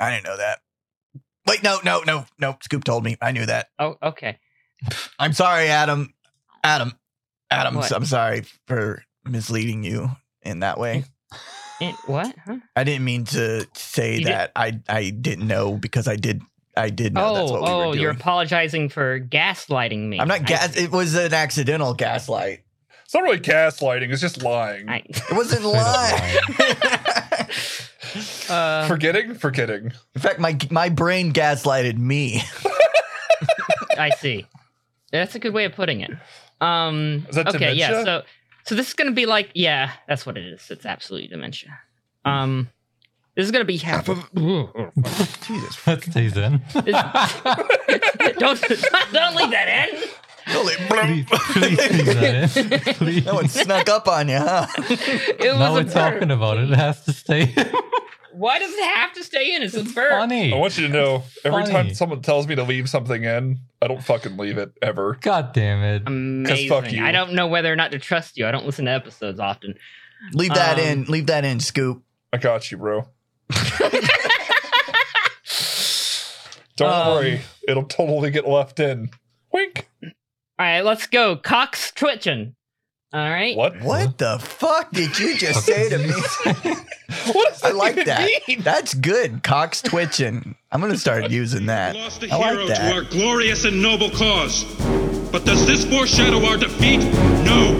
I didn't know that. Wait, no, no, no, no. Scoop told me. I knew that. Oh, okay. I'm sorry, Adam. Adam. Adam, What? I'm sorry for misleading you in that way. What? Huh? I didn't mean to say You did- that. I I didn't know because I did I did know oh, that's what we oh, oh were doing. you're apologizing for gaslighting me. I'm not gas. It was an accidental gaslight. It's not really gaslighting. It's just lying. I, It wasn't Straight lying. uh, Forgetting, forgetting. In fact, my my brain gaslighted me. I see. That's a good way of putting it. Um, Is that okay, yeah. So, so this is gonna be like, yeah, that's what it is. It's absolutely dementia. Um, this is gonna be half of. Jesus. That stays in. don't don't leave that in. Holy please, please leave that. Please. No one snuck up on you, huh? It was now a we're burp. talking about it. It has to stay in. Why does it have to stay in? It's a burp. Funny. I want you to know every Funny. time someone tells me to leave something in, I don't fucking leave it ever. God damn it. Amazing. fuck you. I don't know whether or not to trust you. I don't listen to episodes often. Leave that Um, in. Leave that in, Scoop. I got you, bro. Don't Um, worry, it'll totally get left in. Wink. All right, let's go. Cox twitching. All right. What? What the fuck did you just say to me? What does I like even that. mean? That's good. Cox twitching. I'm gonna start using that. lost a I like hero to that. our glorious and noble cause. But does this foreshadow our defeat? No.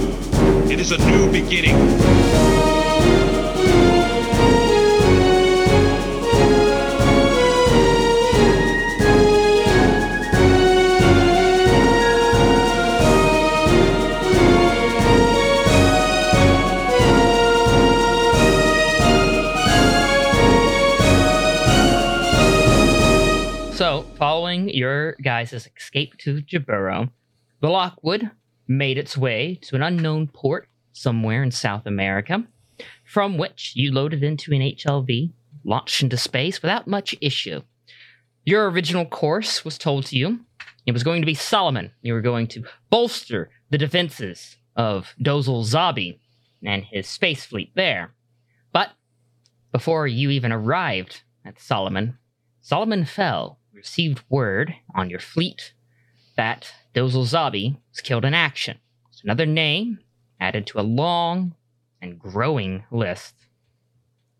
It is a new beginning. Your guys' escape to Jaburo, the Lockwood made its way to an unknown port somewhere in South America, from which you loaded into an HLV, launched into space without much issue. Your original course was told to you. It was going to be Solomon. You were going to bolster the defenses of Dozel Zabi and his space fleet there. But before you even arrived at Solomon, Solomon Fell received word on your fleet that Dozel Zabi was killed in action. It's another name added to a long and growing list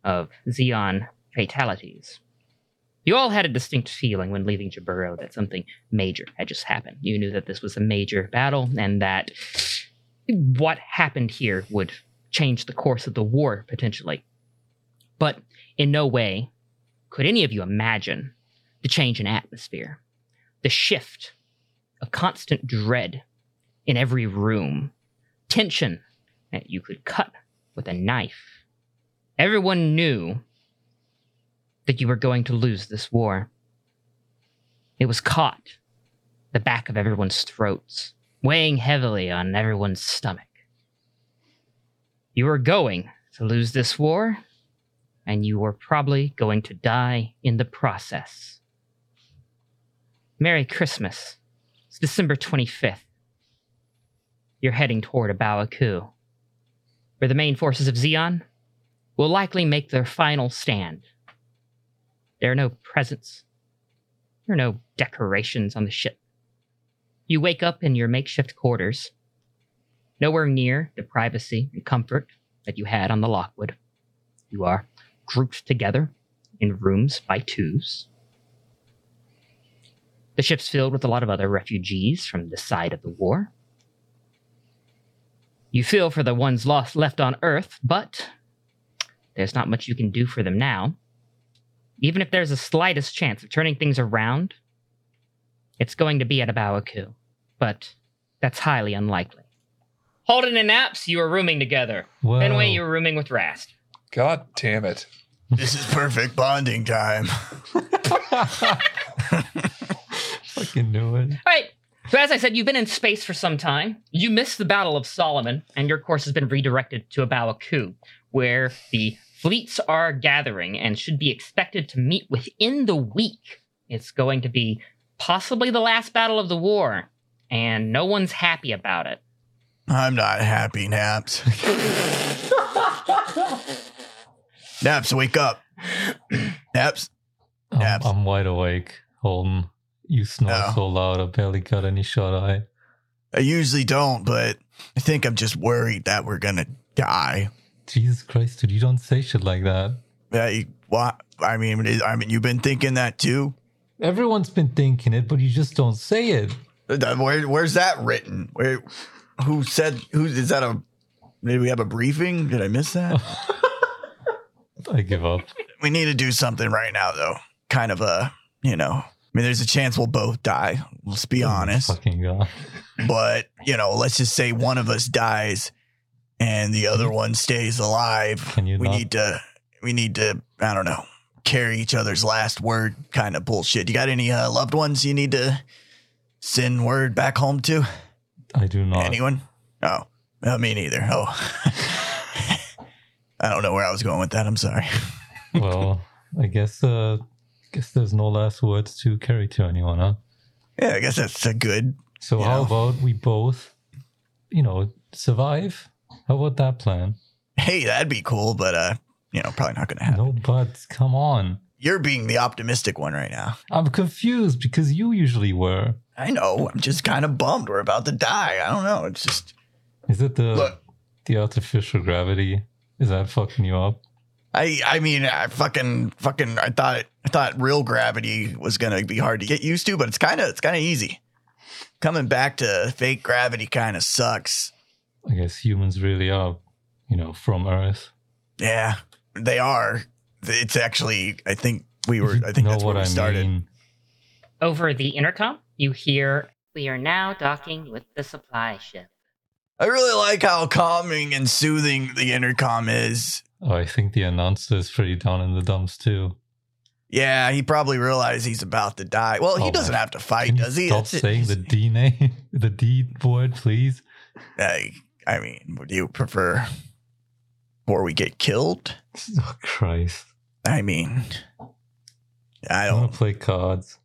of Zeon fatalities. You all had a distinct feeling when leaving Jaburo that something major had just happened. You knew that this was a major battle and that what happened here would change the course of the war potentially. But in no way could any of you imagine the change in atmosphere, the shift of constant dread in every room, tension that you could cut with a knife? Everyone knew that you were going to lose this war. It was caught the back of everyone's throats, weighing heavily on everyone's stomach. You were going to lose this war, and you were probably going to die in the process. Merry Christmas. It's December 25th. You're heading toward A Baoa Qu, where the main forces of Zeon will likely make their final stand. There are no presents. There are no decorations on the ship. You wake up in your makeshift quarters, nowhere near the privacy and comfort that you had on the Lockwood. You are grouped together in rooms by twos. The ship's filled with a lot of other refugees from this side of the war. You feel for the ones lost left on Earth, but there's not much you can do for them now. Even if there's the slightest chance of turning things around, it's going to be at A Baoa Qu, but that's highly unlikely. Holden and Naps, you are rooming together. Whoa. Fenway, you were rooming with Rast. God damn it. This is perfect bonding time. Fucking knew it. All right. So as I said, you've been in space for some time. You missed the Battle of Solomon, and your course has been redirected to A Baoa Qu, where the fleets are gathering and should be expected to meet within the week. It's going to be possibly the last battle of the war, and no one's happy about it. I'm not happy, Naps. Naps, wake up. Naps. I'm, I'm wide awake, Holden. You snore Oh. so loud, I barely got any shut eye. I usually don't, but I think I'm just worried that we're gonna die. Jesus Christ, dude, you don't say shit like that. I, what? I mean, I mean, you've been thinking that too. Everyone's been thinking it, but you just don't say it. Where, where's that written? Where? Who said? Who is that? A? Did we have a briefing? Did I miss that? I give up. we need to do something right now, though. Kind of a, you know. I mean, there's a chance we'll both die. Let's be honest. Fucking God. But you know, let's just say one of us dies and the other one stays alive. Can you we not? need to. We need to. I don't know. Carry each other's last word, kind of bullshit. You got any uh, loved ones you need to send word back home to? I do not. Anyone? Oh, uh, me neither. Oh, I don't know where I was going with that. I'm sorry. well, I guess uh guess there's no last words to carry to anyone, huh? Yeah, I guess that's a good. So how know. about we both, you know, survive? How about that plan? Hey, that'd be cool, but uh, you know, probably not going to happen. No buts, come on. You're being the optimistic one right now. I'm confused because you usually were. I know. I'm just kind of bummed. We're about to die. I don't know. It's just Is it the look. the artificial gravity? Is that fucking you up? I I mean, I fucking fucking. I thought I thought real gravity was gonna be hard to get used to, but it's kind of it's kind of easy. Coming back to fake gravity kind of sucks. I guess humans really are, you know, from Earth. Yeah, they are. It's actually. I think we were. I think know that's where what we I started. mean. Over the intercom, you hear, We are now docking with the supply ship. I really like how calming and soothing the intercom is. Oh, I think the announcer is pretty down in the dumps too. Yeah, he probably realized he's about to die. Well, he Oh, doesn't my- have to fight, Can does he? stop That's it. saying the D name, the D word, please? I, I mean, would you prefer or we get killed? Oh Christ! I mean, I I don't. to play cards.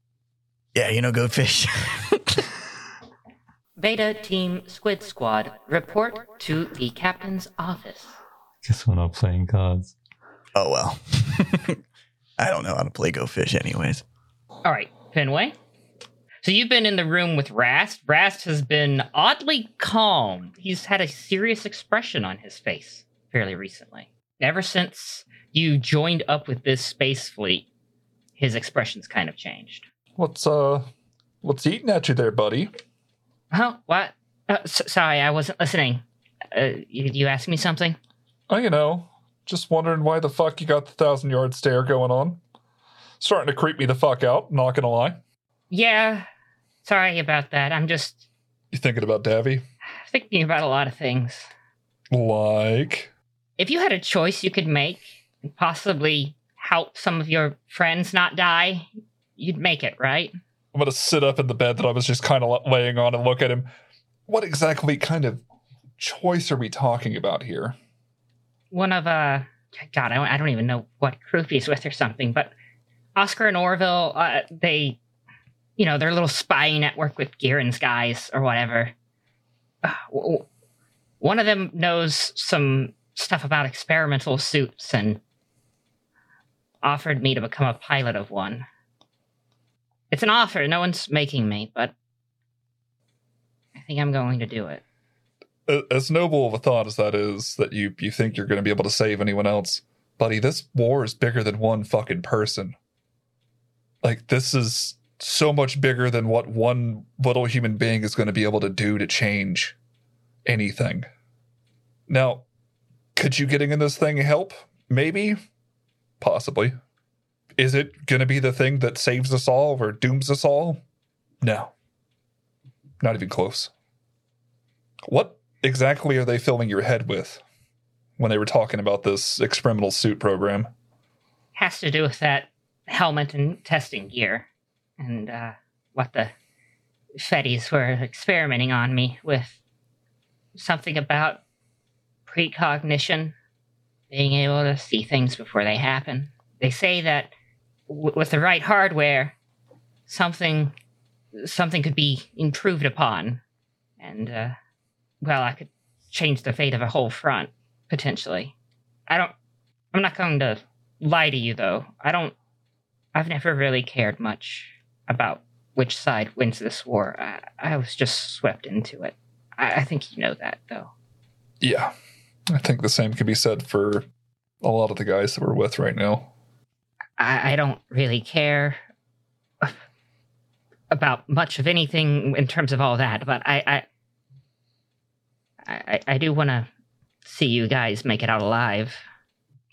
Yeah, you know, go fish. Beta Team Squid Squad, report to the captain's office. Guess we're not playing cards. oh well. I don't know how to play go fish, anyways. All right, Fenway. So you've been in the room with Rast. Rast has been oddly calm. He's had a serious expression on his face fairly recently. Ever since you joined up with this space fleet, his expression's kind of changed. What's uh, what's eating at you there, buddy? Huh? What? Uh, s- sorry, I wasn't listening. Uh, you, you asked me something? Oh, you know, just wondering why the fuck you got the thousand yard stare going on. Starting to creep me the fuck out. Not gonna lie. Yeah. Sorry about that. I'm just You thinking about Davy? thinking about a lot of things. Like, If you had a choice you could make possibly help some of your friends not die, you'd make it, right? I'm gonna sit up in the bed that I was just kind of laying on and look at him. What exactly kind of choice are we talking about here? One of, uh, God, I don't, I don't even know what group he's with or something, but Oscar and Orville, uh, they, you know, their little spy network with Gihren's guys or whatever. Uh, one of them knows some stuff about experimental suits and offered me to become a pilot of one. It's an offer. No one's making me, but I think I'm going to do it. As noble of a thought as that is, that you you think you're gonna be able to save anyone else, buddy, this war is bigger than one fucking person. Like this is so much bigger than what one little human being is going to be able to do to change anything. Now, could you getting in this thing help? Maybe, possibly. Is it going to be the thing that saves us all or dooms us all? No. Not even close. What exactly are they filling your head with when they were talking about this experimental suit program? has to do with that helmet and testing gear and uh, what the fetties were experimenting on me with something about precognition being able to see things before they happen they say that w- with the right hardware something something could be improved upon and uh, well i could change the fate of a whole front potentially i don't i'm not going to lie to you though. I don't I've never really cared much about which side wins this war. I, I was just swept into it. I, I think you know that, though. Yeah. I think the same can be said for a lot of the guys that we're with right now. I, I don't really care about much of anything in terms of all that, but I I I, I do want to see you guys make it out alive.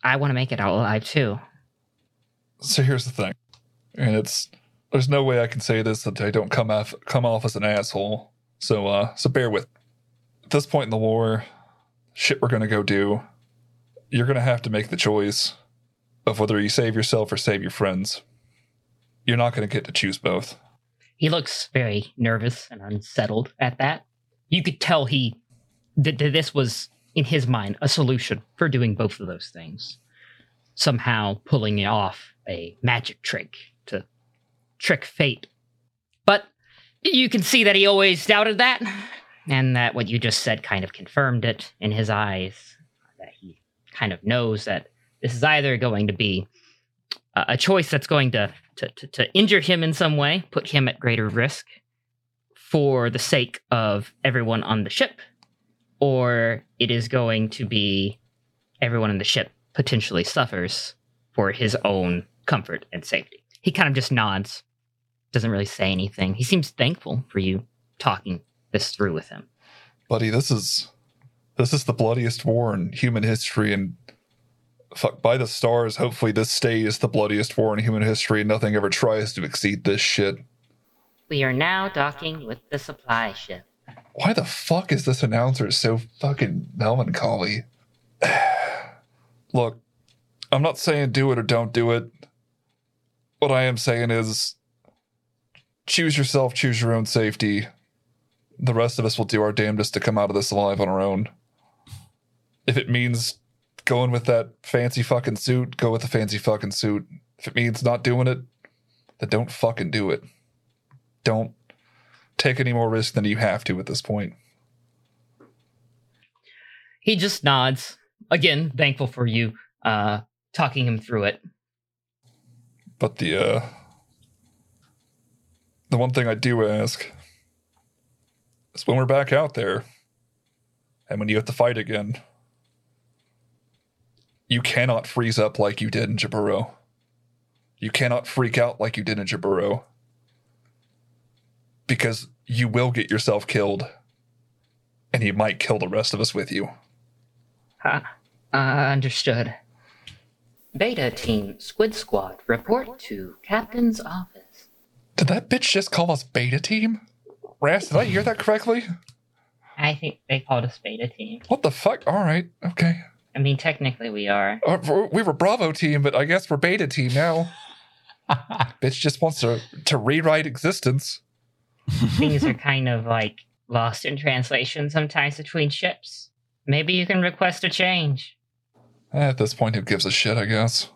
I want to make it out alive too. So here's the thing. And it's there's no way I can say this that I don't come off come off as an asshole. So uh so bear with. At this point in the war, shit we're gonna go do, you're gonna have to make the choice of whether you save yourself or save your friends. You're not gonna get to choose both. He looks very nervous and unsettled at that. You could tell he that this was in his mind a solution for doing both of those things. Somehow pulling off a magic trick to trick fate. But you can see that he always doubted that, and that what you just said kind of confirmed it in his eyes. That he kind of knows that this is either going to be a a choice that's going to, to, to, to injure him in some way, put him at greater risk for the sake of everyone on the ship, or it is going to be everyone on the ship potentially suffers for his own comfort and safety. He kind of just nods, doesn't really say anything. He seems thankful for you talking this through with him. Buddy, this is this is the bloodiest war in human history and fuck by the stars, hopefully this stays the bloodiest war in human history and nothing ever tries to exceed this shit. We are now docking with the supply ship. Why the fuck is this announcer so fucking melancholy? Look, I'm not saying do it or don't do it. What I am saying is choose yourself, choose your own safety. The rest of us will do our damnedest to come out of this alive on our own. If it means going with that fancy fucking suit, go with the fancy fucking suit. If it means not doing it, then don't fucking do it. Don't take any more risk than you have to at this point. He just nods. Again, thankful for you uh, talking him through it. But the uh the one thing I do ask is when we're back out there and when you have to fight again, you cannot freeze up like you did in Jaburo. You cannot freak out like you did in Jaburo. Because you will get yourself killed. And you might kill the rest of us with you. Huh. Uh, understood. Beta Team Squid Squad, report to Captain's office. Did that bitch just call us beta team? Ras, did I hear that correctly? I think they called us Beta Team. What the fuck? All right, okay. I mean, technically we are. Uh, we were Bravo team, but I guess we're Beta team now. Bitch just wants to to rewrite existence. Things are kind of like lost in translation sometimes between ships. Maybe you can request a change. At this point, who gives a shit? I guess.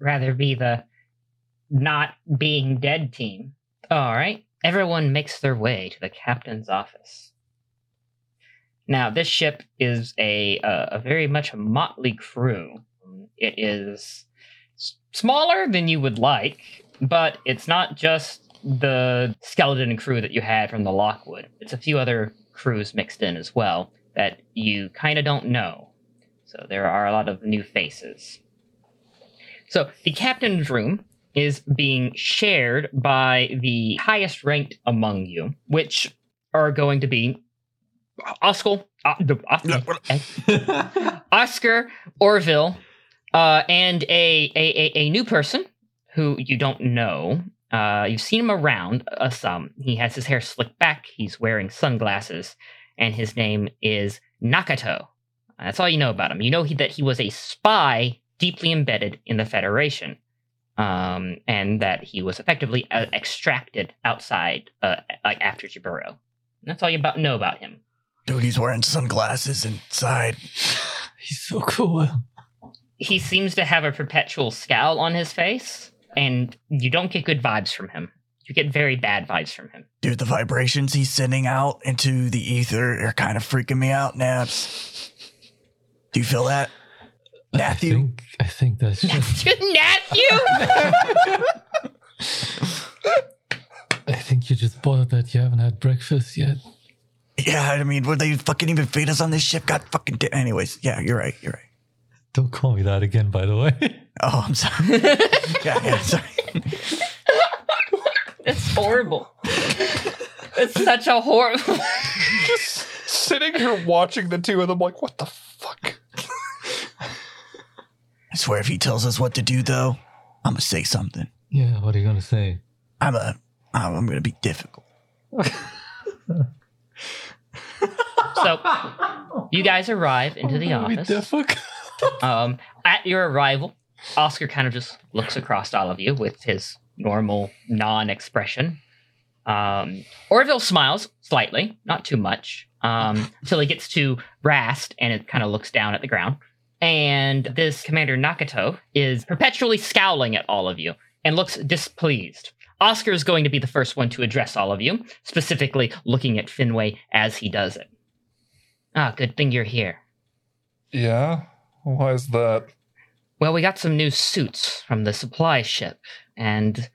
Rather be the not being dead team. All right. Everyone makes their way to the captain's office. Now, this ship is a uh, a very much a motley crew. It is smaller than you would like, but it's not just the skeleton crew that you had from the Lockwood. It's a few other crews mixed in as well that you kind of don't know. So there are a lot of new faces. So the captain's room is being shared by the highest ranked among you, which are going to be Oscar, uh, Oscar, Oscar Orville, uh, and a, a, a, a new person who you don't know. Uh, you've seen him around uh, some. He has his hair slicked back. He's wearing sunglasses, and his name is Nakato. That's all you know about him. You know he, that he was a spy deeply embedded in the Federation, um, and that he was effectively uh, extracted outside, uh, like after Jaburo. That's all you about know about him. Dude, he's wearing sunglasses inside. He's so cool. He seems to have a perpetual scowl on his face, and you don't get good vibes from him. You get very bad vibes from him. Dude, the vibrations he's sending out into the ether are kind of freaking me out, Naps. Do you feel that? I Matthew. think I think that's just. Matthew! I think you just bothered that you haven't had breakfast yet. Yeah, I mean, would they fucking even feed us on this ship? God fucking. Da- Anyways, yeah, you're right. You're right. Don't call me that again, by the way. Oh, I'm sorry. yeah, yeah, sorry. That's horrible. It's such a horrible. Just sitting here watching the two of them, like, what the fuck? I swear, if he tells us what to do, though, I'm gonna say something. yeah, what are you gonna say? I'm a. I'm gonna be difficult. So, you guys arrive into the office. Um, at your arrival, Oscar kind of just looks across all of you with his normal non-expression. Um, Orville smiles slightly, not too much, um, until he gets to Rast and it kind of looks down at the ground. And this Commander Nakato is perpetually scowling at all of you and looks displeased. Oscar is going to be the first one to address all of you, specifically looking at Finway as he does it. Ah, good thing you're here. Yeah? Why is that? Well, we got some new suits from the supply ship, and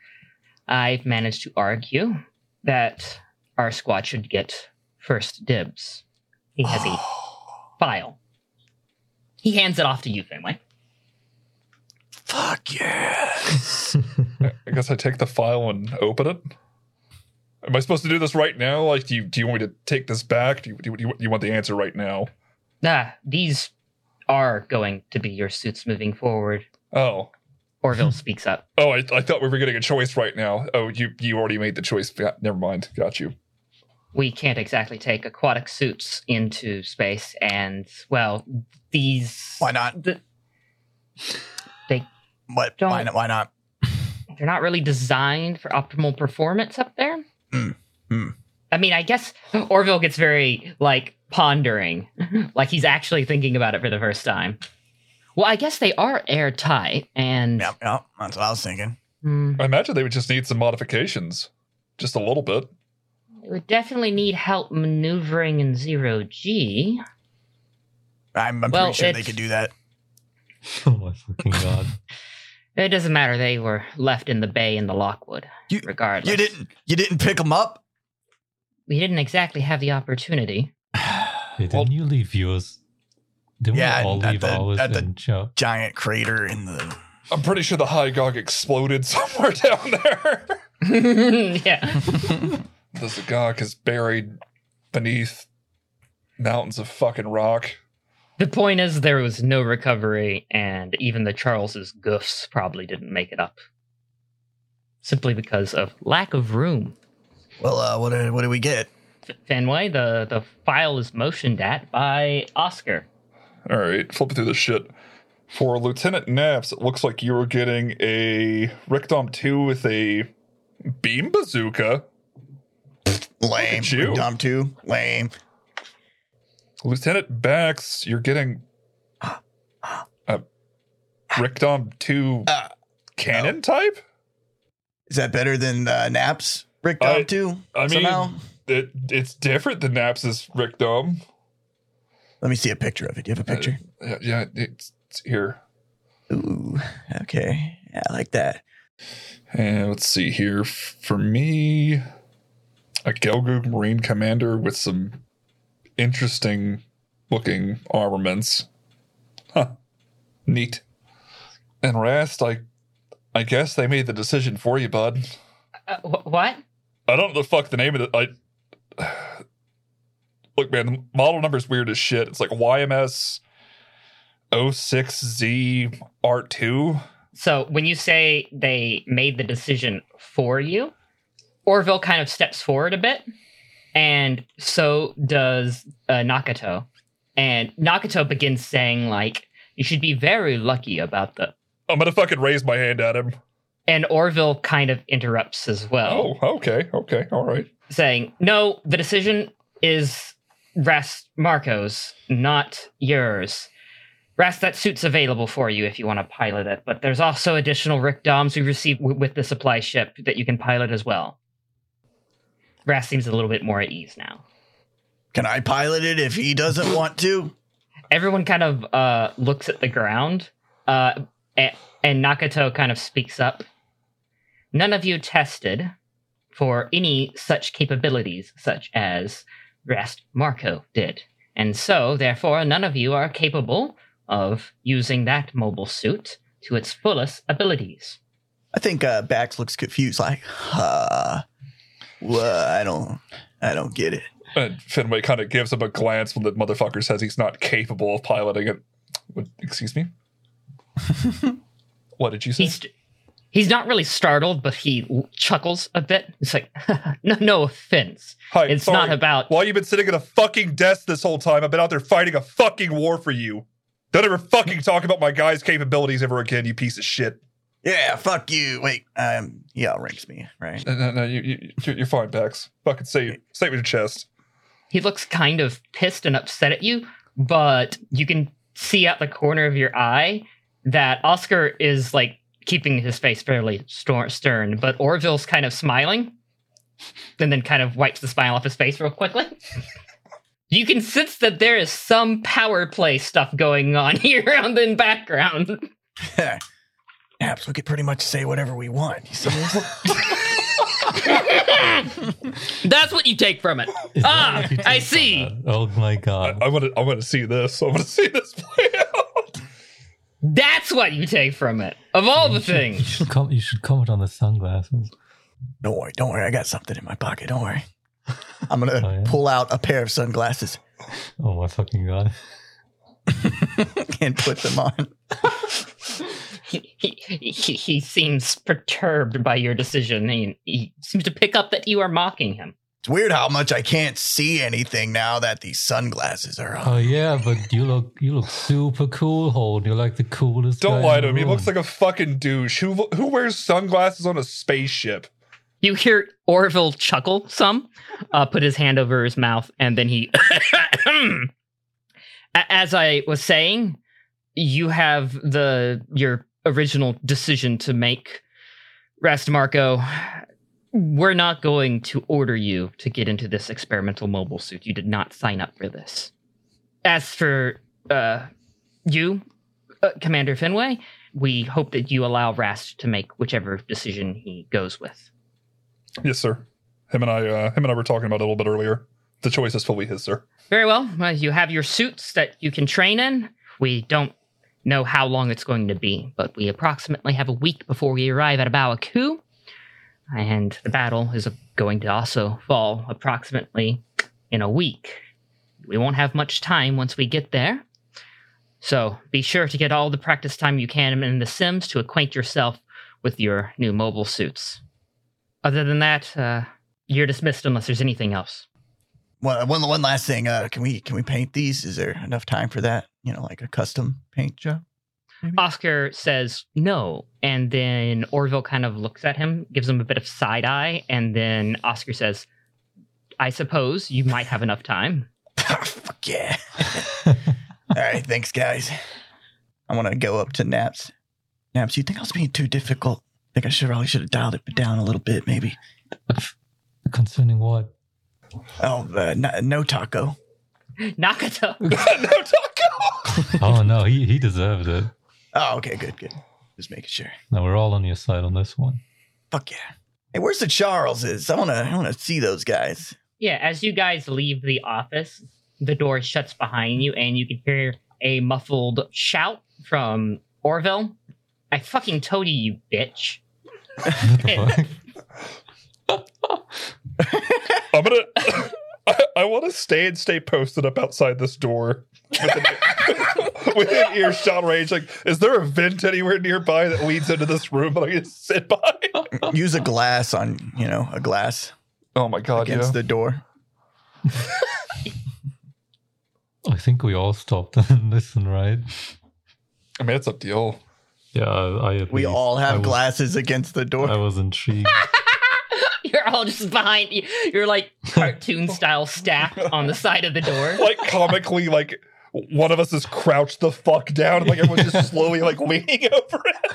I've managed to argue that our squad should get first dibs. He has a file. He hands it off to you, Finlay. Fuck yeah. I guess I take the file and open it. Am I supposed to do this right now? Like, do you do you want me to take this back? Do you, do you, do you, want the answer right now? Nah, these are going to be your suits moving forward. Oh, Orville speaks up. oh, I, I thought we were getting a choice right now. Oh, you you already made the choice. Yeah, never mind. Got you. We can't exactly take aquatic suits into space, and, well, these. Why not? The, they What? Don't- Why not? Why not? they're not really designed for optimal performance up there. Mm, mm. I mean, I guess Orville gets very like pondering, like he's actually thinking about it for the first time. Well, I guess they are airtight, and Yep, yep. That's what I was thinking. Hmm, I imagine they would just need some modifications, just a little bit. it would definitely need help maneuvering in zero G. I'm, I'm Well, pretty sure they it's- could do that. oh my fucking god. It doesn't matter; they were left in the bay in the Lockwood. You- regardless, You didn't. You didn't pick them up. We didn't exactly have the opportunity. Hey, didn't Well- you leave yours? Didn't Yeah, we all at leave the- ours at the- in Chow? Giant crater in the. I'm pretty sure the Hy-Gogg exploded somewhere down there. yeah. the Zagog is buried beneath mountains of fucking rock. The point is, there was no recovery, and even the Charles's goofs probably didn't make it up. Simply because of lack of room. Well, uh, what did what did we get? F- Fenway, the, the file is motioned at by Oscar. All right, flipping through this shit. For Lieutenant Naps, it looks like you were getting a Rick Dom 2 with a beam bazooka. Lame. at you. Dumb too. Lame. Lieutenant Bax, you're getting a Rick Dom 2 Uh, cannon type? Is that better than uh, Naps? Rick I- too. I mean, somehow. it, it's different than Naps's Rick Dom. Let me see a picture of it. Do you have a picture? Yeah, yeah it's, it's here. Ooh. Okay. Yeah, I like that. And let's see here. For me, a Gelgoog Marine Commander with some interesting looking armaments. Huh. Neat. And Rast, I I guess they made the decision for you, bud. Uh, wh- what? I don't know the fuck the name of it. I look, man, the model number's weird as shit. It's like YMS 06Z R2. So when you say they made the decision for you, Orville kind of steps forward a bit, and so does uh, Nakato. And Nakato begins saying, like, you should be very lucky about the. I'm gonna fucking raise my hand at him. And Orville kind of interrupts as well. Oh, okay, okay, all right. saying, "No, the decision is Rast Marco's, not yours. Rast, that suit's available for you if you want to pilot it, but there's also additional Rick Doms we received w- with the supply ship that you can pilot as well." Rast seems a little bit more at ease now. Can I pilot it if he doesn't want to? Everyone kind of uh, looks at the ground Uh, a- and Nakato kind of speaks up. None of you tested for any such capabilities, such as Rast Marco did. And so, therefore, none of you are capable of using that mobile suit to its fullest abilities. I think uh, Bax looks confused, like, uh, well, I don't, I don't get it. And Finway kind of gives him a glance when the motherfucker says he's not capable of piloting it. What, excuse me? what did you say? He's he's not really startled, but he chuckles a bit. It's like, no, no offense. Hi, It's sorry. not about. While you've been sitting at a fucking desk this whole time, I've been out there fighting a fucking war for you. Don't ever fucking talk about my guy's capabilities ever again, you piece of shit. Yeah, fuck you. Wait, um, he outranks me, right? No, no, no you, you, you're- you're fine, Bax. Fucking say, say it with your chest. He looks kind of pissed and upset at you, but you can see out the corner of your eye that Oscar is like keeping his face fairly stern, but Orville's kind of smiling, and then kind of wipes the smile off his face real quickly. You can sense that there is some power play stuff going on here on the background. Naps, we could pretty much say whatever we want. You see this? That's what you take from it. Is that Ah, what you take I see. Oh my god. I want to, I want to see this. I want to see this play out. That's what you take from it. Of all the You should- You things. should, com- you should comment on the sunglasses. don't worry, don't worry. I got something in my pocket. Don't worry. I'm gonna Oh, yeah? pull out a pair of sunglasses Oh my fucking god. and put them on. He, he, he, he seems perturbed by your decision. He, he seems to pick up that you are mocking him. It's weird how much I can't see anything now that these sunglasses are on. Oh yeah, but you look you look super cool, Hold. You're like the coolest. Don't guy lie in to the him. He looks like a fucking douche. Who who wears sunglasses on a spaceship? You hear Orville chuckle some, uh, put his hand over his mouth, and then he. As I was saying, you have the your original decision to make, Rast Marco. We're not going to order you to get into this experimental mobile suit. You did not sign up for this. As for uh, you, uh, Commander Finway, we hope that you allow Rast to make whichever decision he goes with. Yes, sir. Him and I, uh, him and I were talking about it a little bit earlier. The choice is fully his, sir. Very well. well. You have your suits that you can train in. We don't know how long it's going to be, but we approximately have a week before we arrive at A Baoa Qu. And the battle is going to also fall approximately in a week. We won't have much time once we get there. So be sure to get all the practice time you can in the Sims to acquaint yourself with your new mobile suits. Other than that, uh, you're dismissed unless there's anything else. One, one, one last thing. Uh, can we can we paint these? Is there enough time for that? You know, like a custom paint job. Oscar says no, and then Orville kind of looks at him, gives him a bit of side eye, and then Oscar says, "I suppose you might have enough time." Fuck yeah! All right, thanks, guys. I want to go up to Naps. Naps, you think I was being too difficult? I think I should probably should have dialed it down a little bit, maybe. Concerning what? Oh, uh, no, no taco. Nakato, no taco. Oh no, he he deserved it. Oh, okay, good, good. Just making sure. Now we're all on your side on this one. Fuck yeah! Hey, where's the Charleses? I wanna, I wanna see those guys. yeah. As you guys leave the office, the door shuts behind you, and you can hear a muffled shout from Orville. I fucking told you, you bitch. What the fuck? I'm gonna. I, I want to stay and stay posted up outside this door within, within earshot range. Like, is there a vent anywhere nearby that leads into this room that I can sit by? Use a glass on, you know, a glass Oh my god! against Yeah. the door. I think we all stopped and listened, right? I mean, it's a deal. Yeah, I at We least- all I have was- glasses against the door. I was intrigued. You're all just behind you. You're like cartoon style stacked on the side of the door. Like comically, like one of us is crouched the fuck down, and like everyone's just slowly like leaning over it.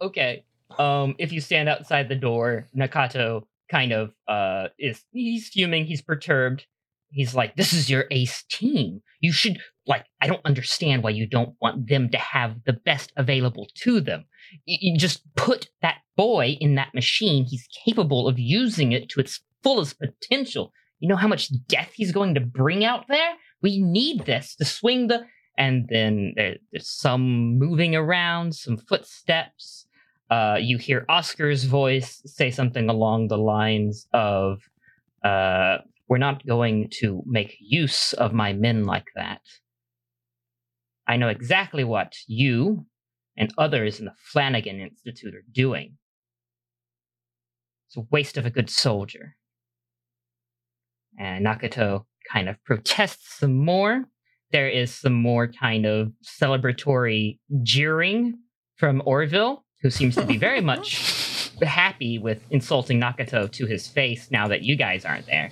okay. Um, if you stand outside the door, Nakato kind of uh is he's fuming, he's perturbed. He's like, "This is your ace team. You should like I don't understand why you don't want them to have the best available to them. You, you just put that boy in that machine. He's capable of using it to its fullest potential. You know how much death he's going to bring out there? We need this to swing the. And then there's some moving around, some footsteps. Uh, you hear Oscar's voice say something along the lines of, uh, We're not going to make use of my men like that. I know exactly what you and others in the Flanagan Institute are doing. It's a waste of a good soldier. And Nakato kind of protests some more. There is some more kind of celebratory jeering from Orville, who seems to be very much happy with insulting Nakato to his face now that you guys aren't there.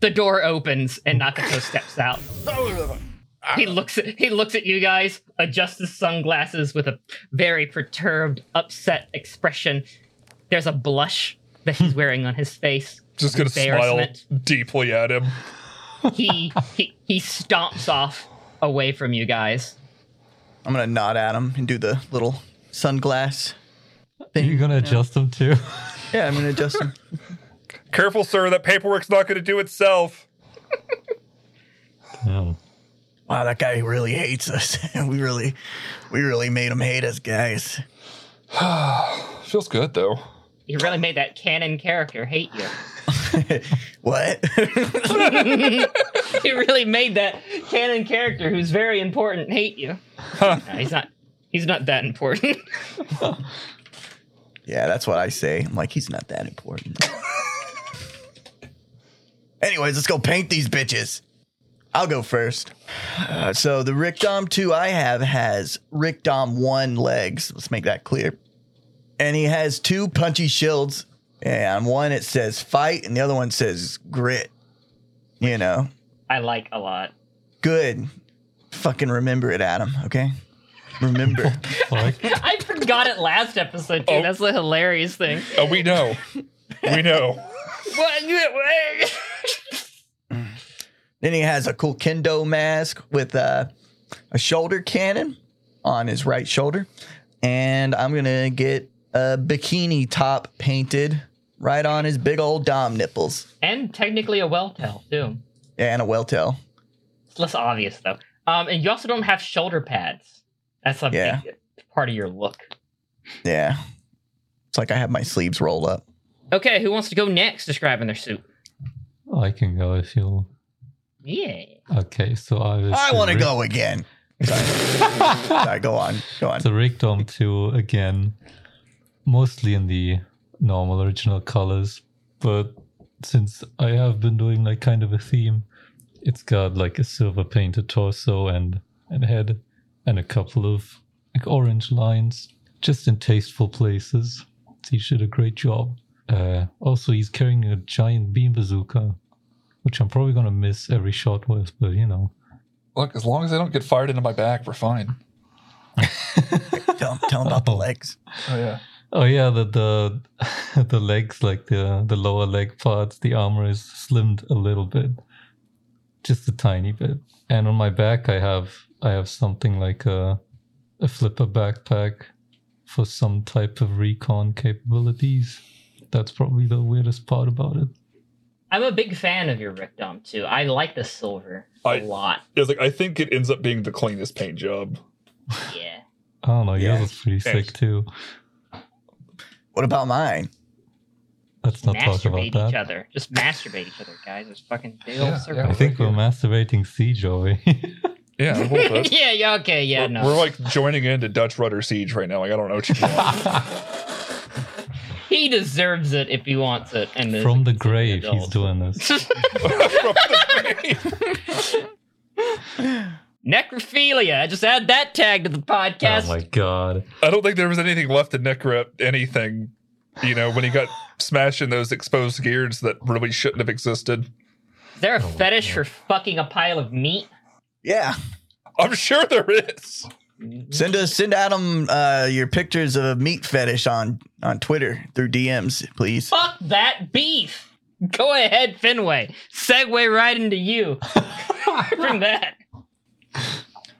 The door opens and Nakato steps out. He looks at he looks at you guys, adjusts his sunglasses with a very perturbed, upset expression. There's a blush that he's wearing on his face. Just gonna smile deeply at him. He he he stomps off away from you guys. I'm gonna nod at him and do the little sunglass Are thing. you gonna adjust them too? Yeah, I'm gonna adjust them. Careful, sir. That paperwork's not gonna do itself. Damn. Wow, that guy really hates us. we really, we really made him hate us, guys. Feels good though. You really made that canon character hate you. what? you really made that canon character who's very important hate you. No, he's not. He's not that important. yeah, that's what I say. I'm like, he's not that important. Anyways, let's go paint these bitches. I'll go first. Uh, so the Rick Dom 2 I have has Rick Dom 1 legs. Let's make that clear. And he has two punchy shields. And on one it says fight, and the other one says grit. You know, I like a lot. good. Fucking remember it, Adam, okay? Remember. I forgot it last episode too. Oh. That's the hilarious thing. Oh, we know. we know. What? Then he has a cool kendo mask with uh, a shoulder cannon on his right shoulder. And I'm going to get a bikini top painted right on his big old dom nipples. and technically a well tail too. Yeah, and a well tail. It's less obvious though. Um, and you also don't have shoulder pads. That's a Yeah. big part of your look. Yeah. It's like I have my sleeves rolled up. Okay, who wants to go next describing their suit? I can go if you. Yeah. Okay, so I was. I want to Rick- go again. Sorry. Sorry, go on. Go on. The Rick Dom 2 again, mostly in the normal original colors, but since I have been doing like kind of a theme, it's got like a silver painted torso and and head and a couple of like orange lines, just in tasteful places. So he did a great job. Uh, also, he's carrying a giant beam bazooka, which I'm probably gonna miss every shot with, but you know. Look, as long as I don't get fired into my back, we're fine. Tell him, tell him about the legs. Oh yeah. Oh yeah, the the the legs, like the the lower leg parts, the armor is slimmed a little bit, just a tiny bit. And on my back, I have I have something like a a flipper backpack for some type of recon capabilities. That's probably the weirdest part about it. I'm a big fan of your Rick Dom too. I like the silver a I- lot. It's like I think it ends up being the cleanest paint job. Yeah. I don't know, Yeah, yours is pretty fair. sick too. What about mine? Let's not talk about masturbate each that. other. Just masturbate each other, guys. It's fucking big Yeah, old yeah. I think we're masturbating C Joey. Yeah, a little bit. yeah, yeah, okay, yeah, we're, no. we're like joining into Dutch Rudder Siege right now. Like I don't know what you want. he deserves it if he wants it. And From the considerate grave, he's doing this. Necrophilia. I just add that tag to the podcast. Oh my god. I don't think there was anything left to Necro anything. You know, when he got smashing those exposed gears that really shouldn't have existed. Is there a Oh, fetish yeah. for fucking a pile of meat? Yeah. I'm sure there is. Send us send Adam uh, your pictures of a meat fetish on on Twitter through DMs, please. Fuck that beef. Go ahead, Finway. Segue right into you. From that.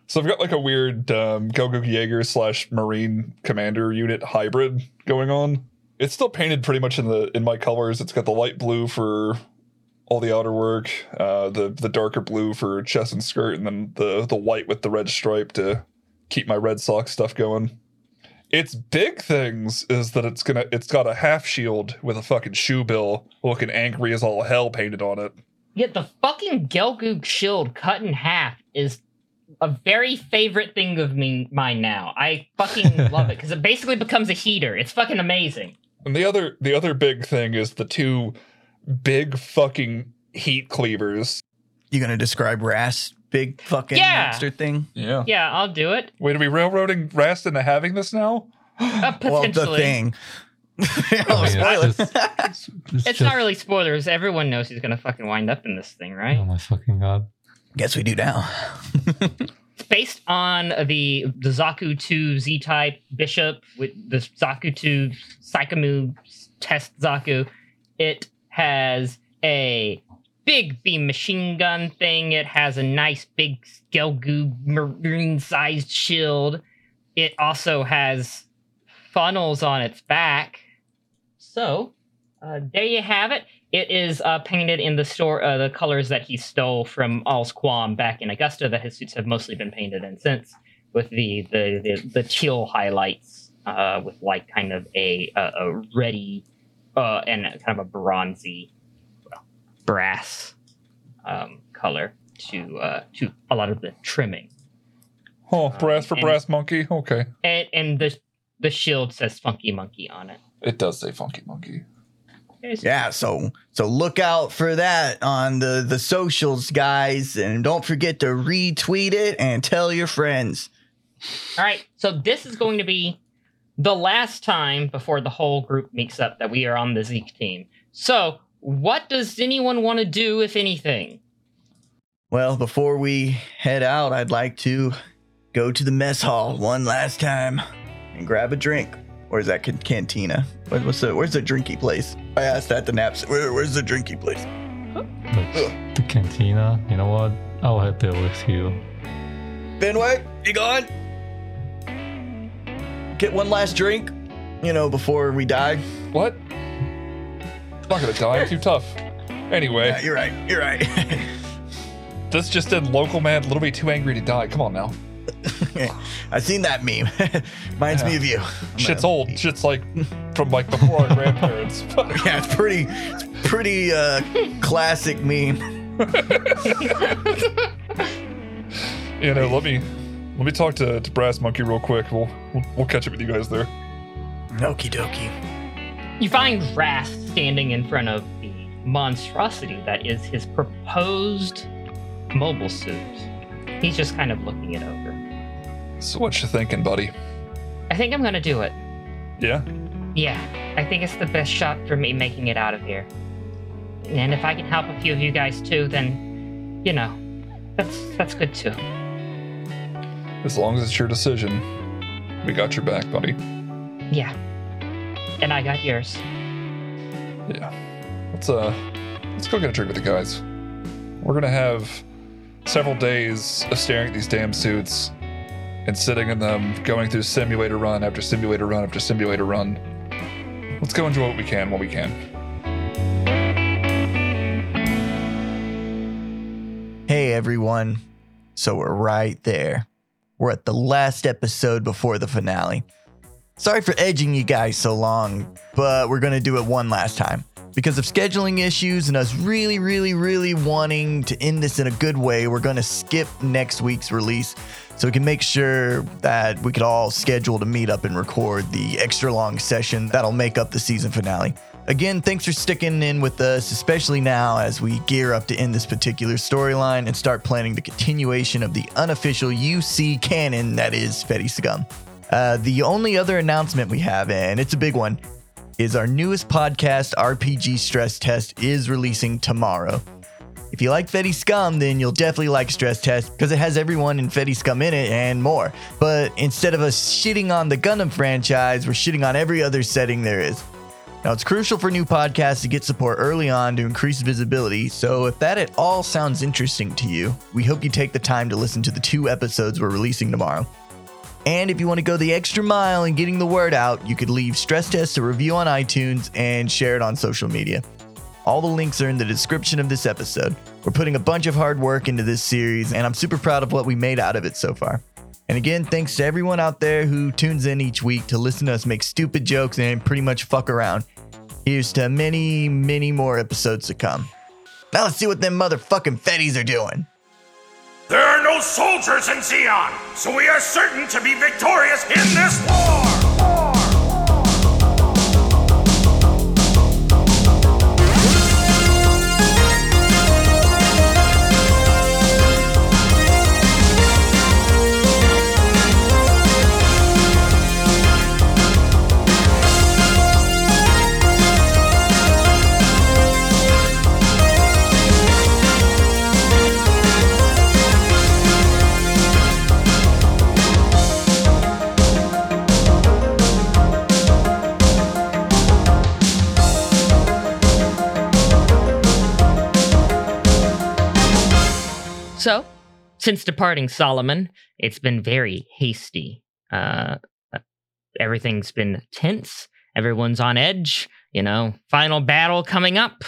So I've got like a weird um, Jaeger slash Marine Commander unit hybrid going on. It's still painted pretty much in the in my colors. It's got the light blue for all the outer work, uh, the the darker blue for chest and skirt, and then the the white with the red stripe to keep my Red Sox stuff going. Its big things is that it's gonna it's got a half shield with a fucking shoe bill looking angry as all hell painted on it. Yet the fucking Gelgoog shield cut in half is a very favorite thing of me mine now. I fucking love it because it basically becomes a heater. It's fucking amazing. And the other the other big thing is the two big fucking heat cleavers. You gonna describe Rast big fucking Yeah. monster thing? Yeah. Yeah, I'll do it. Wait, are we railroading Rast into having this now? Uh, Well, the thing. I oh, mean, spoiler. it's, just, it's, it's just- not really spoilers. Everyone knows he's gonna fucking wind up in this thing, right? Oh my fucking god! Guess we do now. Based on the the Zaku 2 Z type bishop with the Zaku 2 Psycommu test Zaku. It has a big beam machine gun thing. It has a nice big Gelgoog marine sized shield. It also has funnels on its back. So, uh, there you have it. It is uh, painted in the store, uh, the colors that he stole from All's Quam back in Augusta, that his suits have mostly been painted in since, with the the the, the teal highlights, uh, with like kind of a a, a ready uh, and kind of a bronzy, well, brass um, color to uh, to a lot of the trimming, Oh, brass for and- brass monkey. Okay. and and the the shield says Funky Monkey on it. It does say funky monkey. Yeah, so so look out for that on the the socials, guys, and don't forget to retweet it and tell your friends. All right, so this is going to be the last time before the whole group meets up that we are on the Zeke team. So, what does anyone want to do, if anything? Well, before we head out, I'd like to go to the mess hall one last time and grab a drink. Or is that can- cantina? What, what's the where's the drinky place? I asked that the naps. Where, where's the drinky place? Like the cantina. You know what? I'll head there with you. Benway, you gone? Get one last drink, you know, before we die. What? I'm not gonna die. Too tough. Anyway, Yeah, you're right. You're right. this just did local man a little bit too angry to die. Come on now. I seen that meme. Reminds me of you. I'm Shit's gonna- old. Shit's like from like before our grandparents. Yeah, it's pretty, it's pretty uh, classic meme. you know, let me let me talk to, to Brass Monkey real quick. We'll, we'll we'll catch up with you guys there. Okie dokie. You find Rast standing in front of the monstrosity that is his proposed mobile suit. He's just kind of looking it over. So what you thinking, buddy? I think I'm gonna do it. Yeah. Yeah, I think it's the best shot for me making it out of here. And if I can help a few of you guys too, then, you know, that's that's good too. As long as it's your decision, we got your back, buddy. Yeah. And I got yours. Yeah. Let's uh let's go get a drink with the guys. We're gonna have several days of staring at these damn suits and sitting in them, going through simulator run after simulator run after simulator run. Let's go enjoy what we can while we can. Hey everyone. So we're right there. We're at the last episode before the finale. Sorry for edging you guys so long, but we're gonna do it one last time. Because of scheduling issues and us really, really, really wanting to end this in a good way, we're gonna skip next week's release so we can make sure that we could all schedule to meet up and record the extra long session that'll make up the season finale. Again, thanks for sticking in with us, especially now as we gear up to end this particular storyline and start planning the continuation of the unofficial UC canon that is Fetty Scum. Uh, the only other announcement we have, and it's a big one, is our newest podcast, RPG Stress Test, is releasing tomorrow. If you like Fetty Scum, then you'll definitely like Stress Test because it has everyone in Fetty Scum in it and more. But instead of us shitting on the Gundam franchise, we're shitting on every other setting there is. Now, it's crucial for new podcasts to get support early on to increase visibility, so if that at all sounds interesting to you, we hope you take the time to listen to the two episodes we're releasing tomorrow. And if you want to go the extra mile in getting the word out, you could leave Stress Test a review on iTunes and share it on social media. All the links are in the description of this episode. We're putting a bunch of hard work into this series, and I'm super proud of what we made out of it so far. And again, thanks to everyone out there who tunes in each week to listen to us make stupid jokes and pretty much fuck around. Here's to many, many more episodes to come. Now let's see what them motherfucking fetties are doing. There are no soldiers in Zeon, so we are certain to be victorious in this war! So, since departing Solomon, it's been very hasty. Uh, everything's been tense. Everyone's on edge. You know, final battle coming up.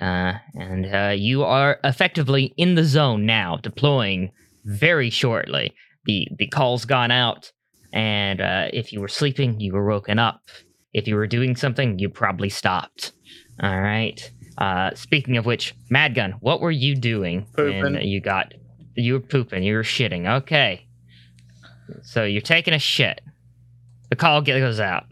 Uh, and uh, you are effectively in the zone now, deploying very shortly. The the call's gone out, and uh, if you were sleeping, you were woken up. If you were doing something, you probably stopped. All right. Uh, speaking of which, Madgun, what were you doing when you got? You were pooping. You were shitting. Okay. So you're taking a shit. The call goes out.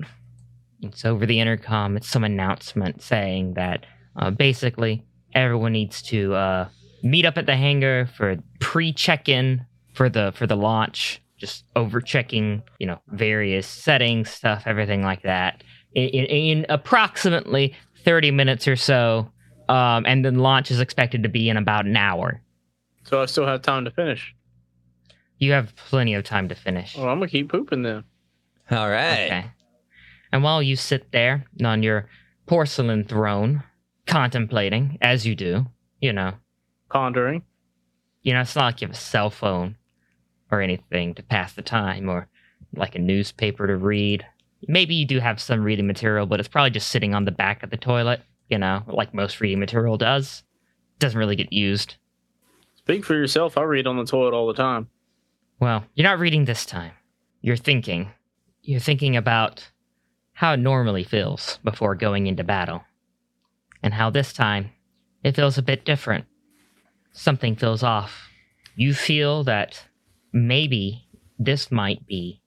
It's over the intercom. It's some announcement saying that uh, basically everyone needs to uh, meet up at the hangar for pre-check-in for the for the launch. Just over checking, you know, various settings, stuff, everything like that. In, in, in approximately 30 minutes or so, um, and then launch is expected to be in about an hour. So I still have time to finish. You have plenty of time to finish. Well, I'm gonna keep pooping then. All right. Okay. And while you sit there on your porcelain throne, contemplating, as you do, you know, Pondering. you know, it's not like you have a cell phone or anything to pass the time or like a newspaper to read. Maybe you do have some reading material, but it's probably just sitting on the back of the toilet, you know, like most reading material does. Doesn't really get used. Speak for yourself. I read on the toilet all the time. Well, you're not reading this time. You're thinking. You're thinking about how it normally feels before going into battle. And how this time it feels a bit different. Something feels off. You feel that maybe this might be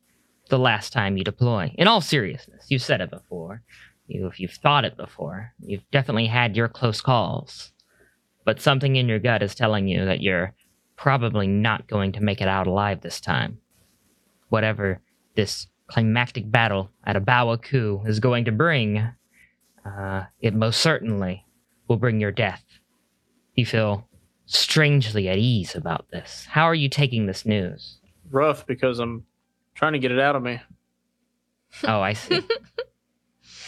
the last time you deploy. In all seriousness, you've said it before. You, if you've thought it before, you've definitely had your close calls. But something in your gut is telling you that you're probably not going to make it out alive this time. Whatever this climactic battle at A Baoa Qu is going to bring, uh, it most certainly will bring your death. You feel strangely at ease about this. How are you taking this news? Rough because I'm trying to get it out of me. Oh, I see.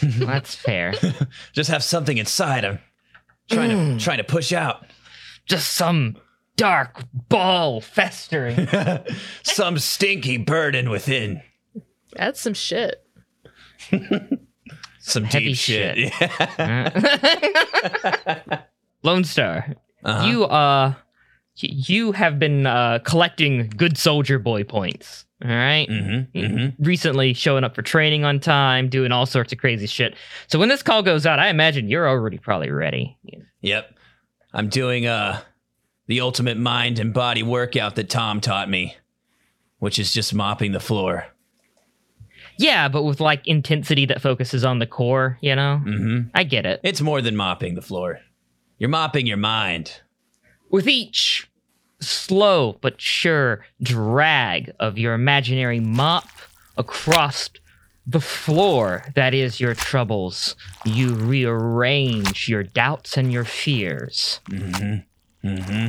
That's fair. Just have something inside him. Trying to trying to push out. Just some dark ball festering. Some stinky burden within. That's some shit. Some Heavy deep shit. shit. Lone Star, Uh-huh. you uh, you have been uh collecting good soldier boy points. All right? Mm-hmm, mm-hmm. recently showing up for training on time, doing all sorts of crazy shit. So when this call goes out, I imagine you're already probably ready. Yep. I'm doing uh the ultimate mind and body workout that Tom taught me, which is just mopping the floor. Yeah, but with like intensity that focuses on the core, you know? Mm-hmm. I get it. It's more than mopping the floor. You're mopping your mind. With each slow but sure drag of your imaginary mop across the floor that is your troubles, you rearrange your doubts and your fears. Mm-hmm. Mm-hmm.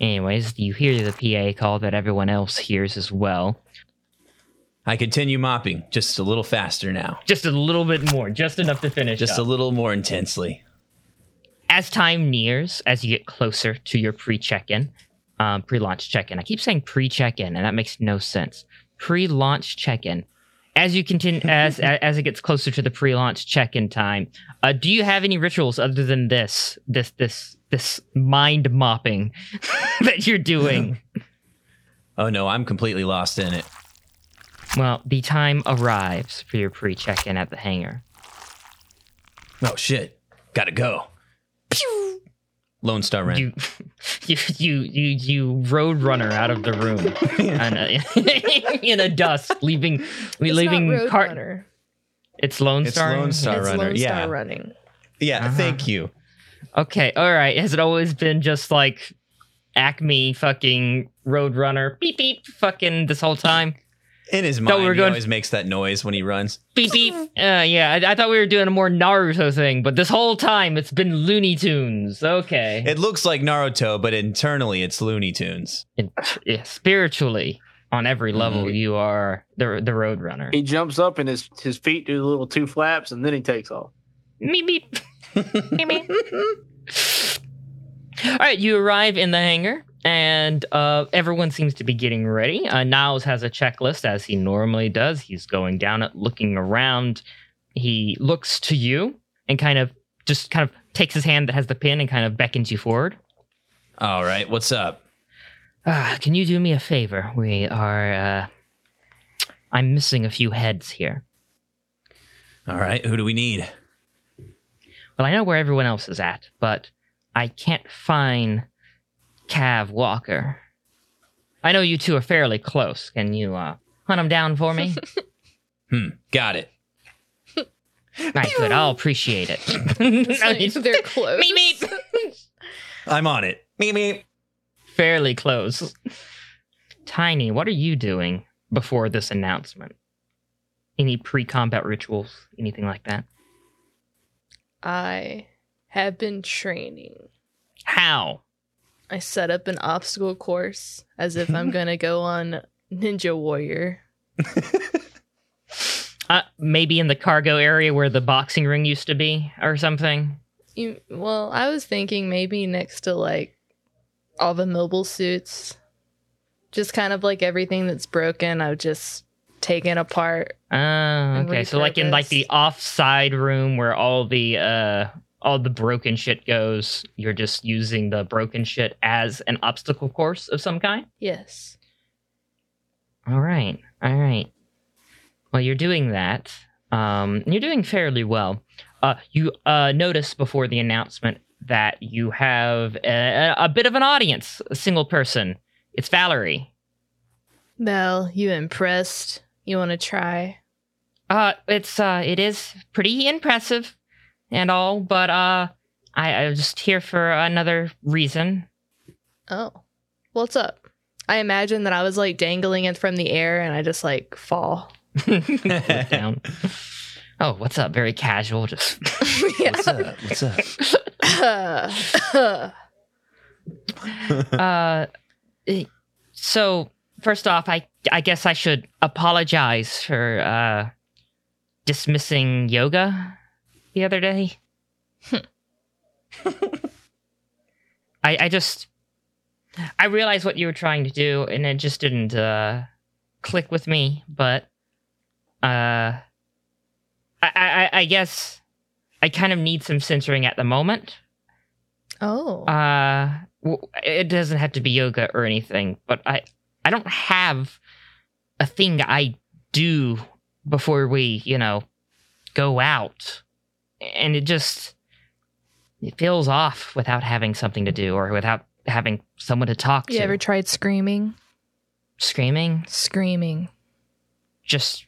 Anyways, do you hear the PA call that everyone else hears as well. I continue mopping just a little faster now, Just a little bit more, just enough to finish. just up. a little more intensely. As time nears, as you get closer to your pre-check-in, um, pre-launch check-in. I keep saying pre-check-in, and that makes no sense. Pre-launch check-in. As you continue, as as it gets closer to the pre-launch check-in time, uh, do you have any rituals other than this, this, this, this mind mopping that you're doing? Oh no, I'm completely lost in it. well, the time arrives for your pre-check-in at the hangar. Oh shit, gotta go. Lone Star Ren. You, you, you, you, you road runner out of the room and, uh, in a dust, leaving, It's leaving not cart. Roadrunner. It's Lone It's Star. Lone Star It's Runner. Lone yeah, Star running. yeah. Uh-huh. Thank you. Okay, all right. Has it always been just like Acme fucking Roadrunner beep beep fucking this whole time? In his mind, we were he going- always makes that noise when he runs. Beep beep. Uh, yeah, I, I thought we were doing a more Naruto thing, but this whole time it's been Looney Tunes. Okay, It looks like Naruto, but internally it's Looney Tunes. And, yeah, spiritually on every level Mhm. you are the the Roadrunner. He jumps up and his his feet do the little two flaps, and then he takes off. Meep beep. Meep, beep. All right, you arrive in the hangar, and uh, everyone seems to be getting ready. Uh, Niles has a checklist as he normally does. He's going down it, looking around. He looks to you and kind of just kind of takes his hand that has the pin and kind of beckons you forward. All right, what's up? Ah, can you do me a favor? We are. Uh, I'm missing a few heads here. All right, who do we need? Well, I know where everyone else is at, but I can't find Cav Walker. I know you two are fairly close. Can you uh, hunt him down for me? Hmm, got it. right, good. I'll appreciate it. I mean, They're close. meep, meep. I'm on it. Me me. fairly close. Tiny, what are you doing before this announcement? Any pre-combat rituals? Anything like that? I have been training. How? I set up an obstacle course as if I'm gonna go on Ninja Warrior. Uh, maybe in the cargo area where the boxing ring used to be, or something. You, well, I was thinking maybe next to like all the mobile suits, just kind of like everything that's broken. I've just taken apart. Oh, okay. So like in like the offside room where all the uh all the broken shit goes, you're just using the broken shit as an obstacle course of some kind? Yes. All right. All right. Well, you're doing that. Um you're doing fairly well. Uh you uh notice before the announcement that you have a, a bit of an audience, a single person. It's Valerie. Well, you impressed? You want to try? Uh, it's uh, it is pretty impressive, and all, but uh, I I'm just here for another reason. Oh, what's up? I imagine that I was like dangling it from the air and I just like fall. Down. Oh, what's up? Very casual. Just What's up? What's up? uh, eh, so first off, I I guess I should apologize for uh dismissing yoga the other day. I I just I realized what you were trying to do, and it just didn't uh click with me. But uh, I I, I guess I kind of need some censoring at the moment. oh. Uh, it doesn't have to be yoga or anything, but I I don't have a thing I do before we, you know, go out, and it just it feels off without having something to do or without having someone to talk you to. You ever tried screaming? Screaming, Screaming. just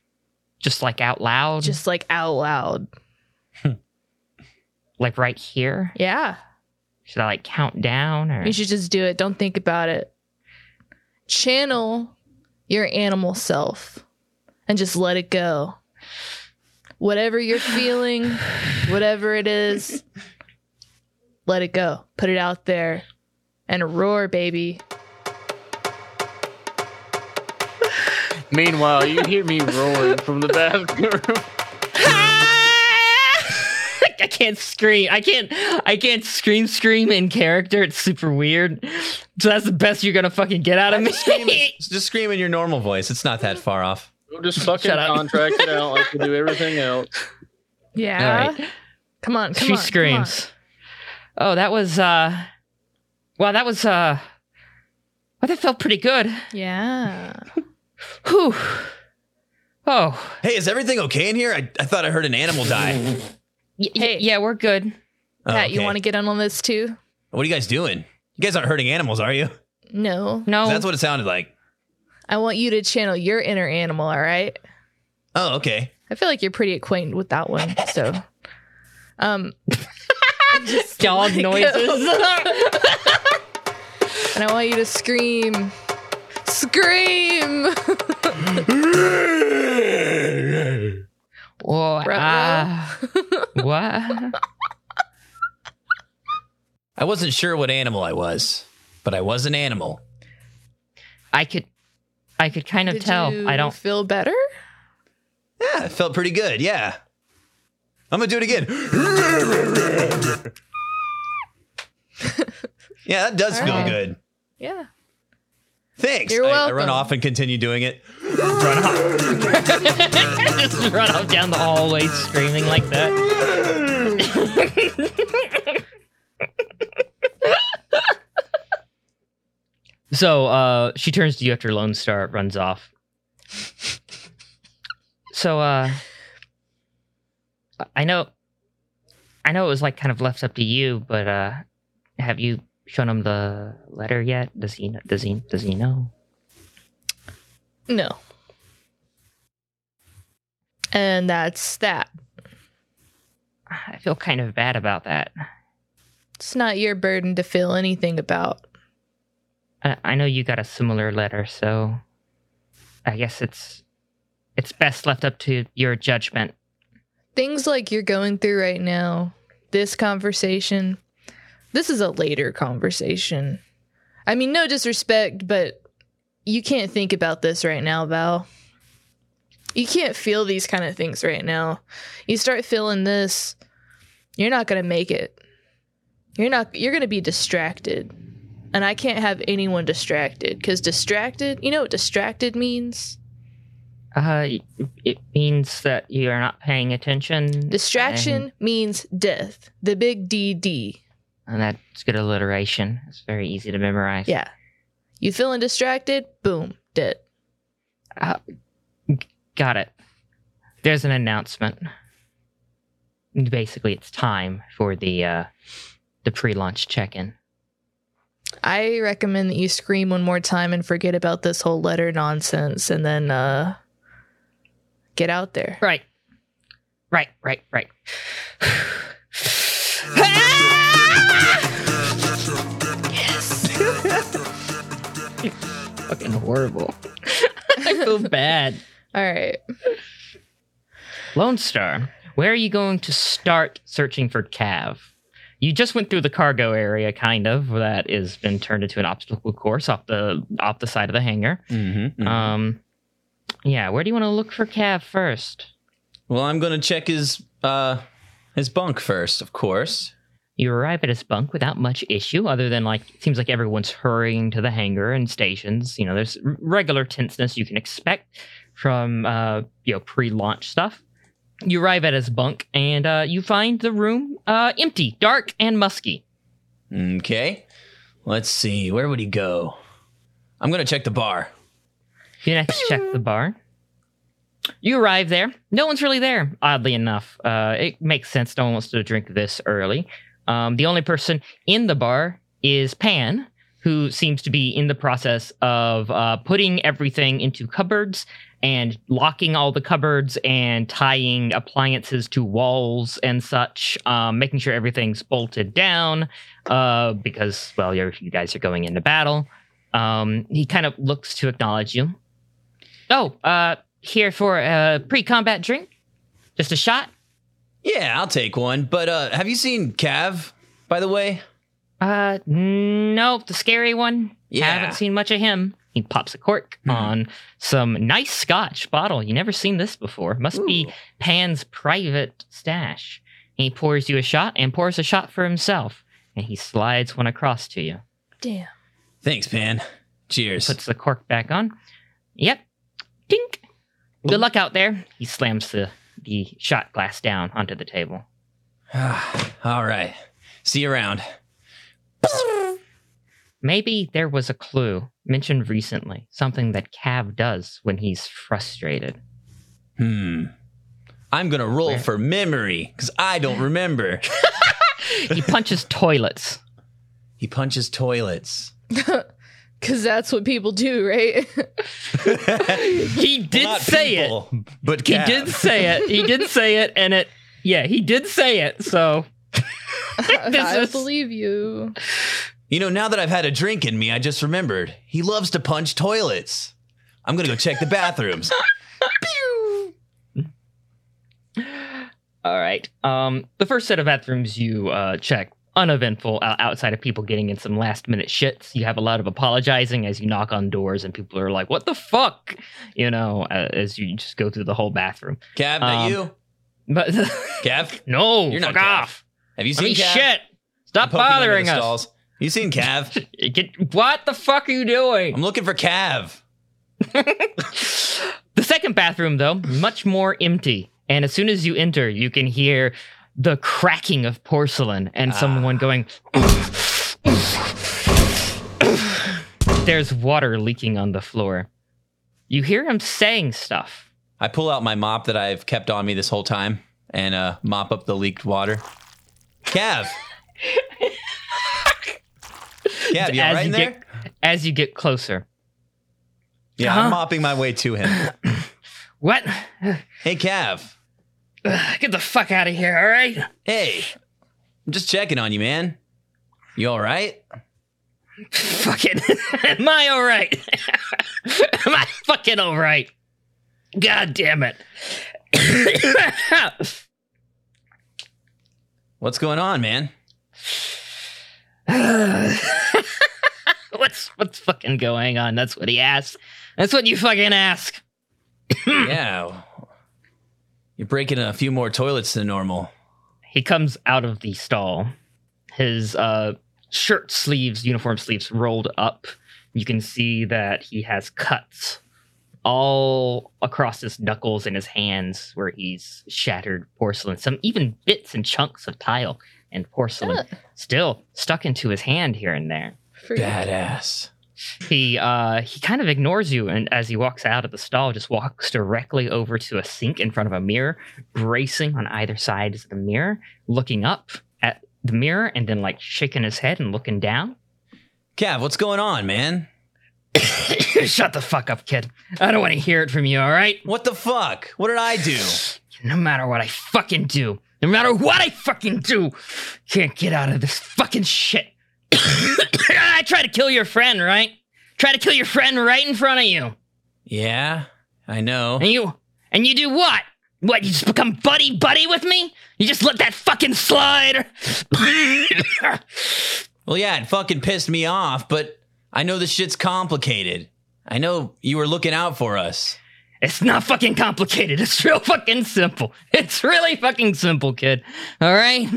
just like out loud, Just like out loud. like right here. Yeah. Should I like count down or? You should just do it. Don't think about it. Channel your animal self and just let it go. Whatever you're feeling, whatever it is, let it go. Put it out there and roar, baby. Meanwhile, you hear me roaring from the bathroom. I can't scream. I can't. I can't scream. Scream in character. It's super weird. So that's the best you're gonna fucking get out of me. Just scream in your normal voice. It's not that far off. We'll just fucking Shut up. contract it out like we do everything else. Yeah. All right. Come on, come she on. come screams. Oh, that was. uh Well, that was. uh Well, that felt pretty good. Yeah. Whew. Oh, Hey, is everything okay in here? I, I thought I heard an animal die. y- y- Hey. yeah, we're good. Oh, Pat, you want to get in on this too? What are you guys doing? You guys aren't hurting animals, are you? No. No, That's what it sounded like. I want you to channel your inner animal, all right? Oh, okay. I feel like you're pretty acquainted with that one. So, um, just dog let it go. noises. and I want you to scream, scream. Whoa, ah, what? I wasn't sure what animal I was, but I was an animal. I could, I could kind of Did tell. you I don't. feel better. Yeah, it felt pretty good. Yeah. I'm going to do it again. yeah, that does feel Alright. good. Yeah. Thanks. You're I, I run off and continue doing it. Run off. Just run off down the hallway screaming like that. so uh, she turns to you after Lone Star runs off. So uh, I know, I know it was like kind of left up to you, but uh, have you shown him the letter yet? Does he? Does he? Does he know? No. And that's that. I feel kind of bad about that. It's not your burden to feel anything about. I, know you got a similar letter, so I guess it's it's best left up to your judgment. Things like you're going through right now, this conversation, this is a later conversation. I mean, no disrespect, but you can't think about this right now, Val. You can't feel these kind of things right now. You start feeling this, you're not going to make it. You're not you're going to be distracted. And I can't have anyone distracted cuz distracted, you know what distracted means? Uh, it means that you are not paying attention. Distraction means death. The big DD. and, and that's good alliteration. It's very easy to memorize. Yeah. You feeling distracted? Boom, dead. Uh, got it. There's an announcement. Basically, it's time for the uh, the pre-launch check-in. I recommend that you scream one more time and forget about this whole letter nonsense and then uh get out there. Right. Right, right, right. Fucking horrible. I feel bad. All right. Lone Star, where are you going to start searching for Cav? You just went through the cargo area, kind of. That has been turned into an obstacle course off the off the side of the hangar. Mm-hmm. Um, yeah. Where do you want to look for Cav first? well, I'm going to check his uh his bunk first, of course. You arrive at his bunk without much issue, other than like it seems like everyone's hurrying to the hangar and stations. You know, there's regular tenseness you can expect from uh, you know pre-launch stuff. You arrive at his bunk and uh, you find the room uh, empty, dark, and musky. Okay. Let's see. Where would he go? I'm going to check the bar. You next check the bar. You arrive there. No one's really there, oddly enough. Uh, it makes sense. No one wants to drink this early. Um, the only person in the bar is Pan, who seems to be in the process of uh, putting everything into cupboards and locking all the cupboards and tying appliances to walls and such, um, making sure everything's bolted down uh, because, well, you're, you guys are going into battle. Um, he kind of looks to acknowledge you. Oh, uh, here for a pre-combat drink? Just a shot? Yeah, I'll take one. But uh have you seen Cav, by the way? Uh, nope, the scary one. Yeah. Haven't seen much of him. He pops a cork hmm. on some nice scotch bottle. You never seen this before. Must be Pan's private stash. He pours you a shot and pours a shot for himself. And he slides one across to you. Damn. Thanks, Pan. Cheers. Puts the cork back on. Yep. Dink. Good luck out there. He slams the, the shot glass down onto the table. All right. See you around. Maybe there was a clue mentioned recently, something that Cav does when he's frustrated. Hmm. I'm gonna roll for memory because I don't remember. He punches toilets. he punches toilets. Because that's what people do, right? He did Not say it. people, but He did say it. He did say it, and it. Yeah, he did say it. So I is- believe you. You know, now that I've had a drink in me, I just remembered he loves to punch toilets. I'm gonna go check the bathrooms. All right. Um, the first set of bathrooms you uh, check uneventful uh, outside of people getting in some last minute shits. You have a lot of apologizing as you knock on doors and people are like, "What the fuck?" You know, uh, as you just go through the whole bathroom. Cav, that Um, you? But Cav? no, You're not off. Have you I seen mean, shit. Stop bothering us. stalls. You seen Cav? Get what the fuck are you doing? I'm looking for Cav. The second bathroom, though, much more empty. And as soon as you enter, you can hear the cracking of porcelain and someone going. There's water leaking on the floor. You hear him saying stuff. I pull out my mop that I've kept on me this whole time and uh, mop up the leaked water. Cav. Cav, you all as right you in there? get as you get closer. yeah, Huh? I'm mopping my way to him. What? Hey, Cav. Get the fuck out of here, all right? Hey, I'm just checking on you, man. You all right? Fucking, am I all right? am I fucking all right? God damn it. What's going on, man? what's what's fucking going on? That's what he asked. That's what you fucking ask. yeah. You're breaking a few more toilets than normal. He comes out of the stall. His uh, shirt sleeves, uniform sleeves rolled up. You can see that he has cuts all across his knuckles and his hands where he's shattered porcelain. Some even bits and chunks of tile and porcelain still stuck into his hand here and there. Badass. He uh he kind of ignores you and as he walks out of the stall just walks directly over to a sink in front of a mirror, bracing on either side of the mirror, looking up at the mirror and then like shaking his head and looking down. Cav, what's going on, man? Shut the fuck up, kid. I don't want to hear it from you, all right? What the fuck? What did I do? No matter what I fucking do, no matter what I fucking do, can't get out of this fucking shit. I try to kill your friend, right? Try to kill your friend right in front of you. Yeah, I know. And you and you do what? What, you just become buddy buddy with me? You just let that fucking slide? Well, yeah, it fucking pissed me off, but I know this shit's complicated. I know you were looking out for us. It's not fucking complicated. It's real fucking simple. It's really fucking simple, kid. All right?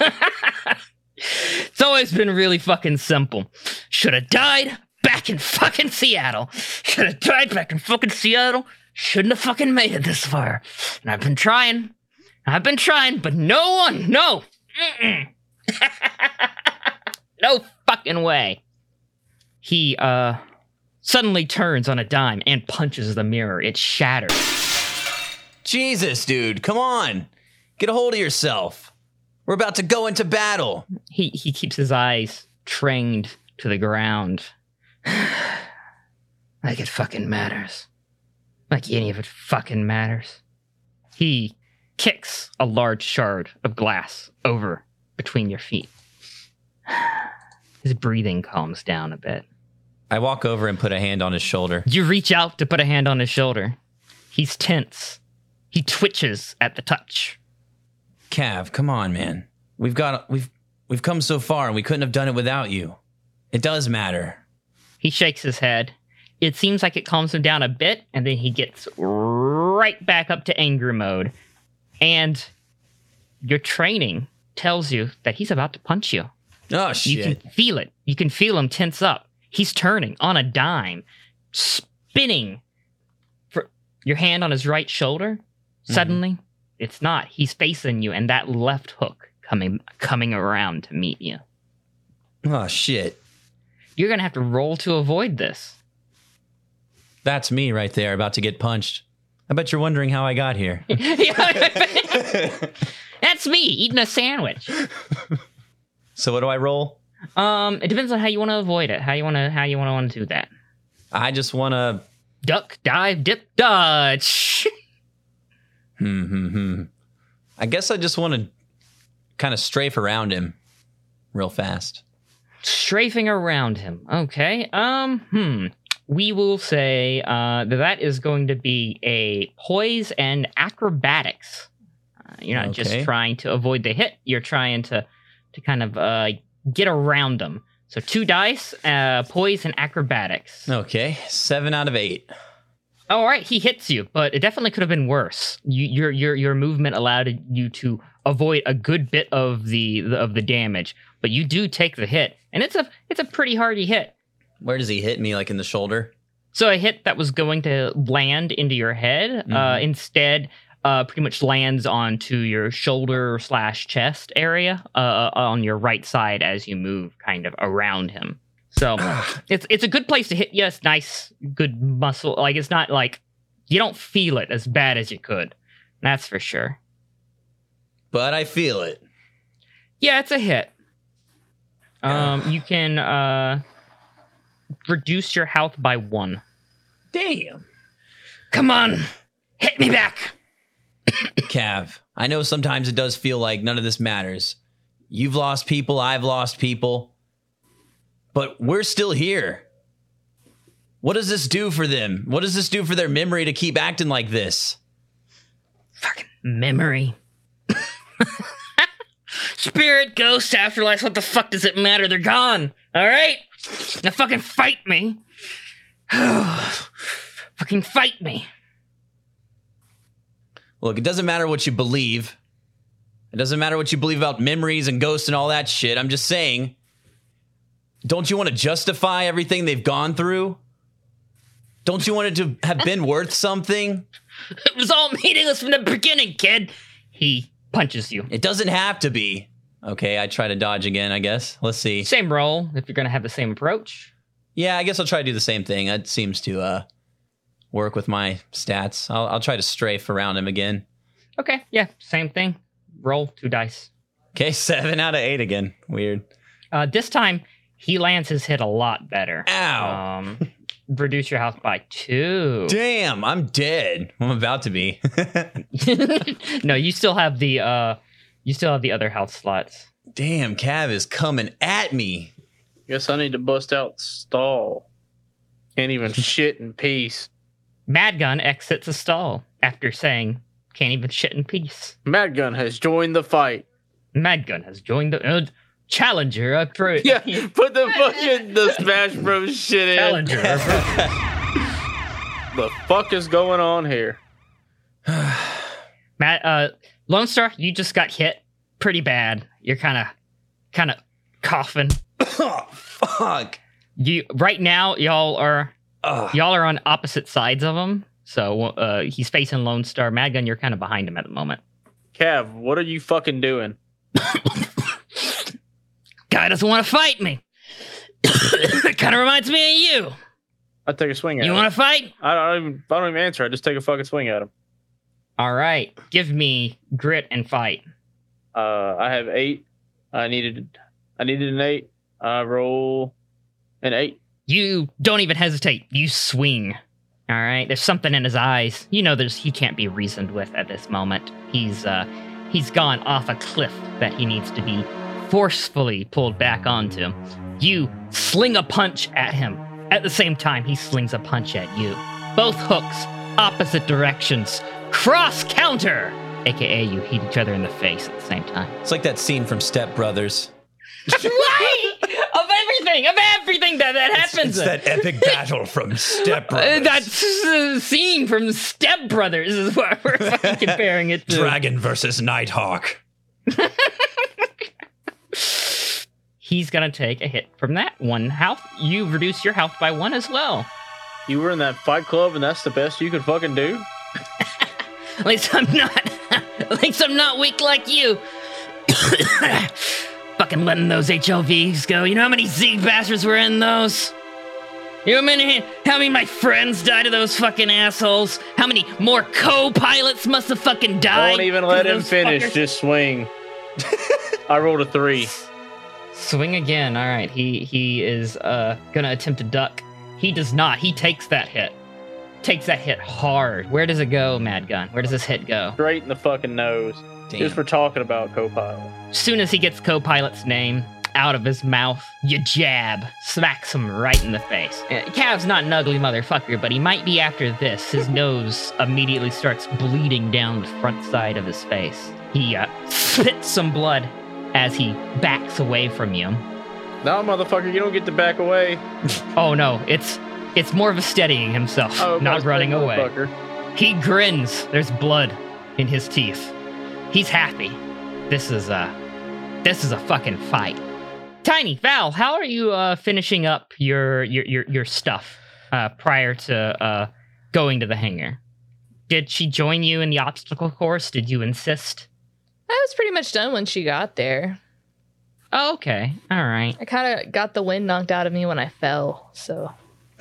it's always been really fucking simple. Should have died back in fucking Seattle. Should have died back in fucking Seattle. Shouldn't have fucking made it this far. And I've been trying. I've been trying, but no one, no. No fucking way. He, uh, suddenly turns on a dime and punches the mirror. It shatters. Jesus, dude, come on. Get a hold of yourself. We're about to go into battle. He he keeps his eyes trained to the ground. like it fucking matters. Like any of it fucking matters. He kicks a large shard of glass over between your feet. His breathing calms down a bit. I walk over and put a hand on his shoulder. You reach out to put a hand on his shoulder. He's tense. He twitches at the touch. Cav, come on, man. We've got we've we've come so far and we couldn't have done it without you. It does matter. He shakes his head it seems like it calms him down a bit, and then he gets right back up to anger mode. And your training tells you that he's about to punch you. Oh shit. You can feel it. You can feel him tense up. He's turning on a dime, spinning. For your hand on his right shoulder. Mm-hmm. Suddenly, it's not. He's facing you, and that left hook coming coming around to meet you. Oh shit! You're gonna have to roll to avoid this. That's me right there, about to get punched. I bet you're wondering how I got here. That's me eating a sandwich. so what do I roll? Um, it depends on how you want to avoid it. How you want to how you want to do that. I just want to. Duck, dive, dip, dodge. Hmm, hmm, hmm. I guess I just want to kind of strafe around him real fast. strafing around him. Okay. Um. Hmm. We will say uh, that that is going to be a poise and acrobatics. Uh, you're not Okay. just trying to avoid the hit. You're trying to to kind of uh, get around them. So two dice, uh, poise and acrobatics. Okay, seven out of eight. All right, he hits you, but it definitely could have been worse. You, your your your movement allowed you to avoid a good bit of the, the of the damage, but you do take the hit, and it's a it's a pretty hardy hit. Where does he hit me? Like in the shoulder? So a hit that was going to land into your head, uh, Mhm. instead, uh, pretty much lands onto your shoulder slash chest area, uh, on your right side as you move, kind of around him. So it's it's a good place to hit. Yes, nice, good muscle. Like it's not like you don't feel it as bad as you could. That's for sure. But I feel it. Yeah, it's a hit. Um, you can uh reduce your health by one. Damn. Come on, hit me back. Cav, I know sometimes it does feel like none of this matters. You've lost people, I've lost people. But we're still here. What does this do for them? What does this do for their memory to keep acting like this? Fucking memory. Spirit, ghost, afterlife, what the fuck does it matter? They're gone. Alright? Now fucking fight me. fucking fight me. Look, it doesn't matter what you believe. It doesn't matter what you believe about memories and ghosts and all that shit. I'm just saying, don't you want to justify everything they've gone through? Don't you want it to have been worth something? It was all meaningless from the beginning, kid. He punches you. It doesn't have to be. Okay, I try to dodge again, I guess. Let's see. Same roll if you're gonna have the same approach. Yeah, I guess I'll try to do the same thing. That seems to uh work with my stats. I'll, I'll try to strafe around him again. Okay, yeah, same thing. Roll two dice. Okay, seven out of eight again. Weird. Uh, this time he lands his hit a lot better. Ow. Um, reduce your health by two. Damn, I'm dead. I'm about to be. no, you still have the uh, you still have the other health slots. Damn, Cav is coming at me. Guess I need to bust out stall. Can't even shit in peace. Mad Gun exits a stall after saying, "Can't even shit in peace." Madgun has joined the fight. Madgun has joined the uh, challenger. Appro- Yeah, put the fucking the Smash Bros shit in. challenger. The fuck is going on here? Matt, uh, Lone Star, you just got hit pretty bad. You're kind of, kind of coughing. oh, fuck. You right now, y'all are Ugh. y'all are on opposite sides of him. So uh, he's facing Lone Star. Mad Gun, you're kind of behind him at the moment. Cav, what are you fucking doing? Guy doesn't want to fight me. It kind of reminds me of you. I take a swing at You him. You want to fight? I don't even. I don't even answer. I just take a fucking swing at him. All right, give me grit and fight. Uh, I have eight. I needed. I needed an eight. I roll an eight. You don't even hesitate. You swing. All right. There's something in his eyes. You know, there's he can't be reasoned with at this moment. He's uh, he's gone off a cliff that he needs to be forcefully pulled back onto. You sling a punch at him. At the same time, he slings a punch at you. Both hooks, opposite directions. Cross counter, aka you hit each other in the face at the same time. It's like that scene from Step Brothers. right? Of everything, of everything that that happens. It's that epic battle from Step Brothers. that's uh, scene from Step Brothers is what we're fucking comparing it to. Dragon versus Nighthawk. He's gonna take a hit from that one health. You reduce your health by one as well. You were in that fight club, and that's the best you could fucking do. At least I'm not. At least I'm not weak like you. Fucking letting those HLVs go. You know how many Z bastards were in those? You know how many, how many of my friends died to those fucking assholes? How many more co-pilots must have fucking died? Don't even let him finish. fuckers- Just swing. I rolled a three. Swing again. All right. He he is uh gonna attempt to duck. He does not. He takes that hit. Takes that hit hard. Where does it go, Mad Gun? Where does this hit go? Straight in the fucking nose. Damn. Just for talking about co-pilot. soon as he gets co-pilot's name out of his mouth, you jab, smacks him right in the face. Uh, Cav's not an ugly motherfucker, but he might be after this. His nose immediately starts bleeding down the front side of his face. He uh, spits some blood as he backs away from you. No, motherfucker, you don't get to back away. Oh no, it's it's more of a steadying himself, Oh, not running away. He grins. There's blood in his teeth. He's happy. This is a this is a fucking fight. Tiny Val, how are you uh, finishing up your your your, your stuff uh, prior to uh, going to the hangar? Did she join you in the obstacle course? Did you insist? I was pretty much done when she got there. Oh, okay, all right. I kind of got the wind knocked out of me when I fell. So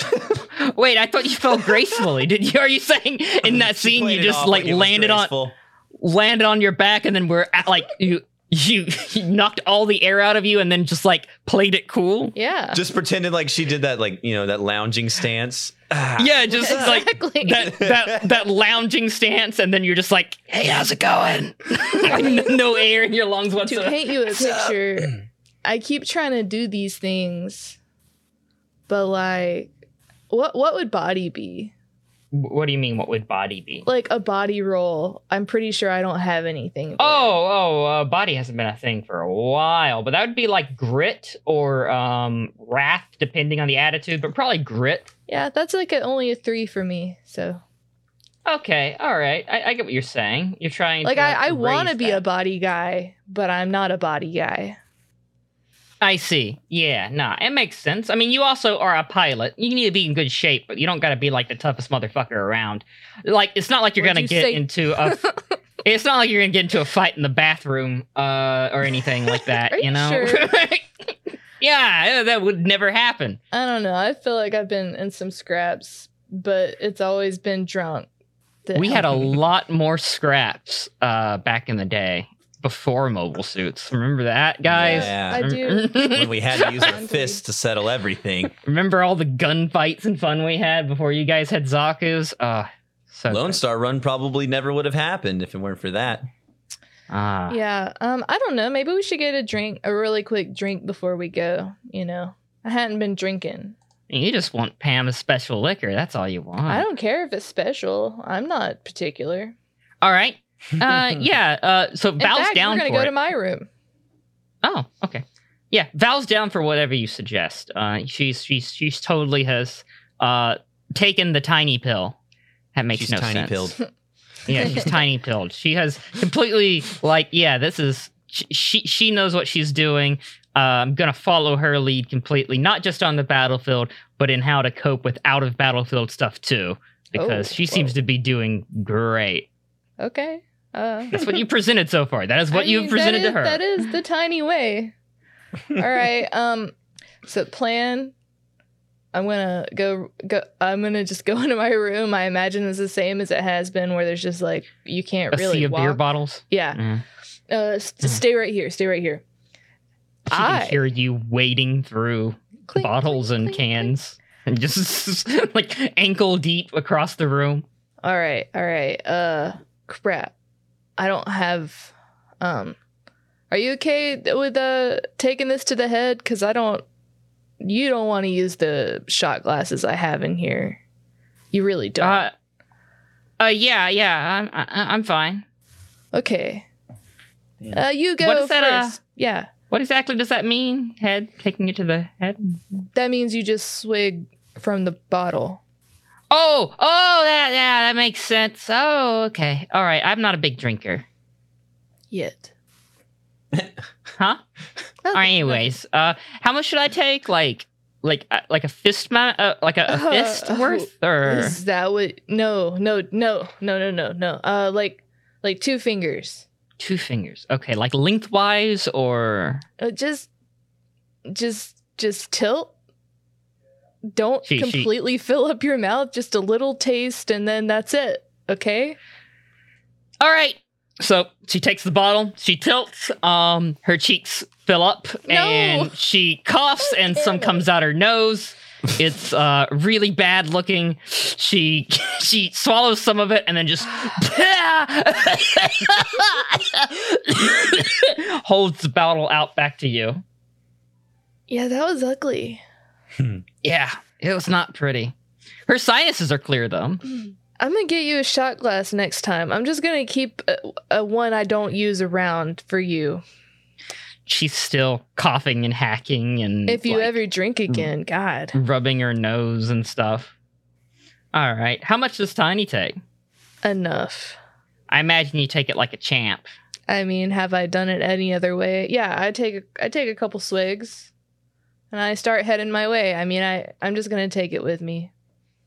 Wait, I thought you fell gracefully. Did you? Are you saying in that scene you just like landed on graceful. Landed on your back and then were at, like you you you knocked all the air out of you and then just like played it cool? yeah, Just pretended like she did that, like you know, that lounging stance. Ah, Yeah, just exactly. like that that that lounging stance, and then you're just like, "Hey, how's it going?" like no, no air in your lungs whatsoever. to whatsoever. paint you a picture, I keep trying to do these things, but like, what what would body be? What do you mean? What would body be? Like a body roll. I'm pretty sure I don't have anything. it. Oh, oh, uh, body hasn't been a thing for a while, but that would be like grit or um wrath, depending on the attitude, but probably grit. yeah, that's like a, only a three for me. So Okay, all right, I, I get what you're saying. You're trying like to I, I want to be that. a body guy, but I'm not a body guy. I see. Yeah, nah, it makes sense. I mean, you also are a pilot. You need to be in good shape, but you don't got to be like the toughest motherfucker around. Like, it's not like you're What'd gonna you get say? into a. it's not like you're gonna get into a fight in the bathroom, uh, or anything like that. You know? sure? yeah, that would never happen. I don't know. I feel like I've been in some scraps, but it's always been drunk. that We had a lot more scraps uh, back in the day before mobile suits. Remember that, guys? Yeah. I do. when we had to use our fists to settle everything. Remember all the gunfights and fun we had before you guys had Zaku's? Uh, so Lone good. Star Run probably never would have happened if it weren't for that. Ah. Yeah. Um, I don't know. Maybe we should get a drink, a really quick drink before we go. You know, I hadn't been drinking. You just want Pam's special liquor. That's all you want. I don't care if it's special. I'm not particular. All right. Uh, yeah. Uh, so In Val's fact, down we're gonna for go it. to my room. oh, okay. Yeah, Val's down for whatever you suggest. Uh, she's she's she's totally has uh taken the tiny pill. That makes She's no tiny sense. pilled. Yeah, she's tiny pilled. She has completely like, yeah, this is she she, she knows what she's doing. Uh, I'm gonna follow her lead completely, not just on the battlefield, but in how to cope with out of battlefield stuff too, because Oh, she seems to be doing great. Okay. Uh, That's what you presented so far. That is what I you've presented that to her. That is the tiny way. All right. Um. So plan. I'm gonna go. Go. I'm gonna just go into my room. I imagine it's the same as it has been, where there's just like you can't a really sea of walk. beer bottles. Yeah. Mm. Uh. s- Just stay right here. Stay right here. She I- can hear you wading through Clink, bottles clink, and clink. cans and just like ankle deep across the room. All right. All right. Uh. Crap. I don't have. Um. Are you okay with uh taking this to the head? Because I don't. You don't want to use the shot glasses I have in here. You really don't. Uh, uh, yeah, yeah, I'm, I, I'm fine. Okay. Uh, you go What is that, uh, first. yeah. What exactly does that mean? Head taking it to the head. That means you just swig from the bottle. Oh, oh, that yeah, that makes sense. Oh, okay, all right. I'm not a big drinker, Yet. huh? All right, anyways, uh, how much should I take? Like, like, uh, like a fist amount, uh, like a, a fist Uh, worth, or Is that what? No, no, no, no, no, no, no. Uh, like, like two fingers. two fingers? Okay, like lengthwise, or Uh, just, just, just tilt. Don't She- she- completely fill up your mouth. Just a little taste, and then that's it. Okay. All right. So she takes the bottle, she tilts, um, her cheeks fill up, No. and she coughs, and some it. comes out her nose. It's uh really bad looking. She she swallows some of it and then just holds the bottle out back to you. Yeah, that was ugly. Yeah, it was not pretty. Her sinuses are clear though. I'm gonna get you a shot glass next time. I'm just gonna keep a, a one I don't use around for you. She's still coughing and hacking and If you like, ever drink again, God. rubbing her nose and stuff. All right. How much does Tiny take? Enough. I imagine you take it like a champ. I mean, have I done it any other way? Yeah, I take a, I take a couple swigs, and I start heading my way. I mean, I I'm just gonna take it with me.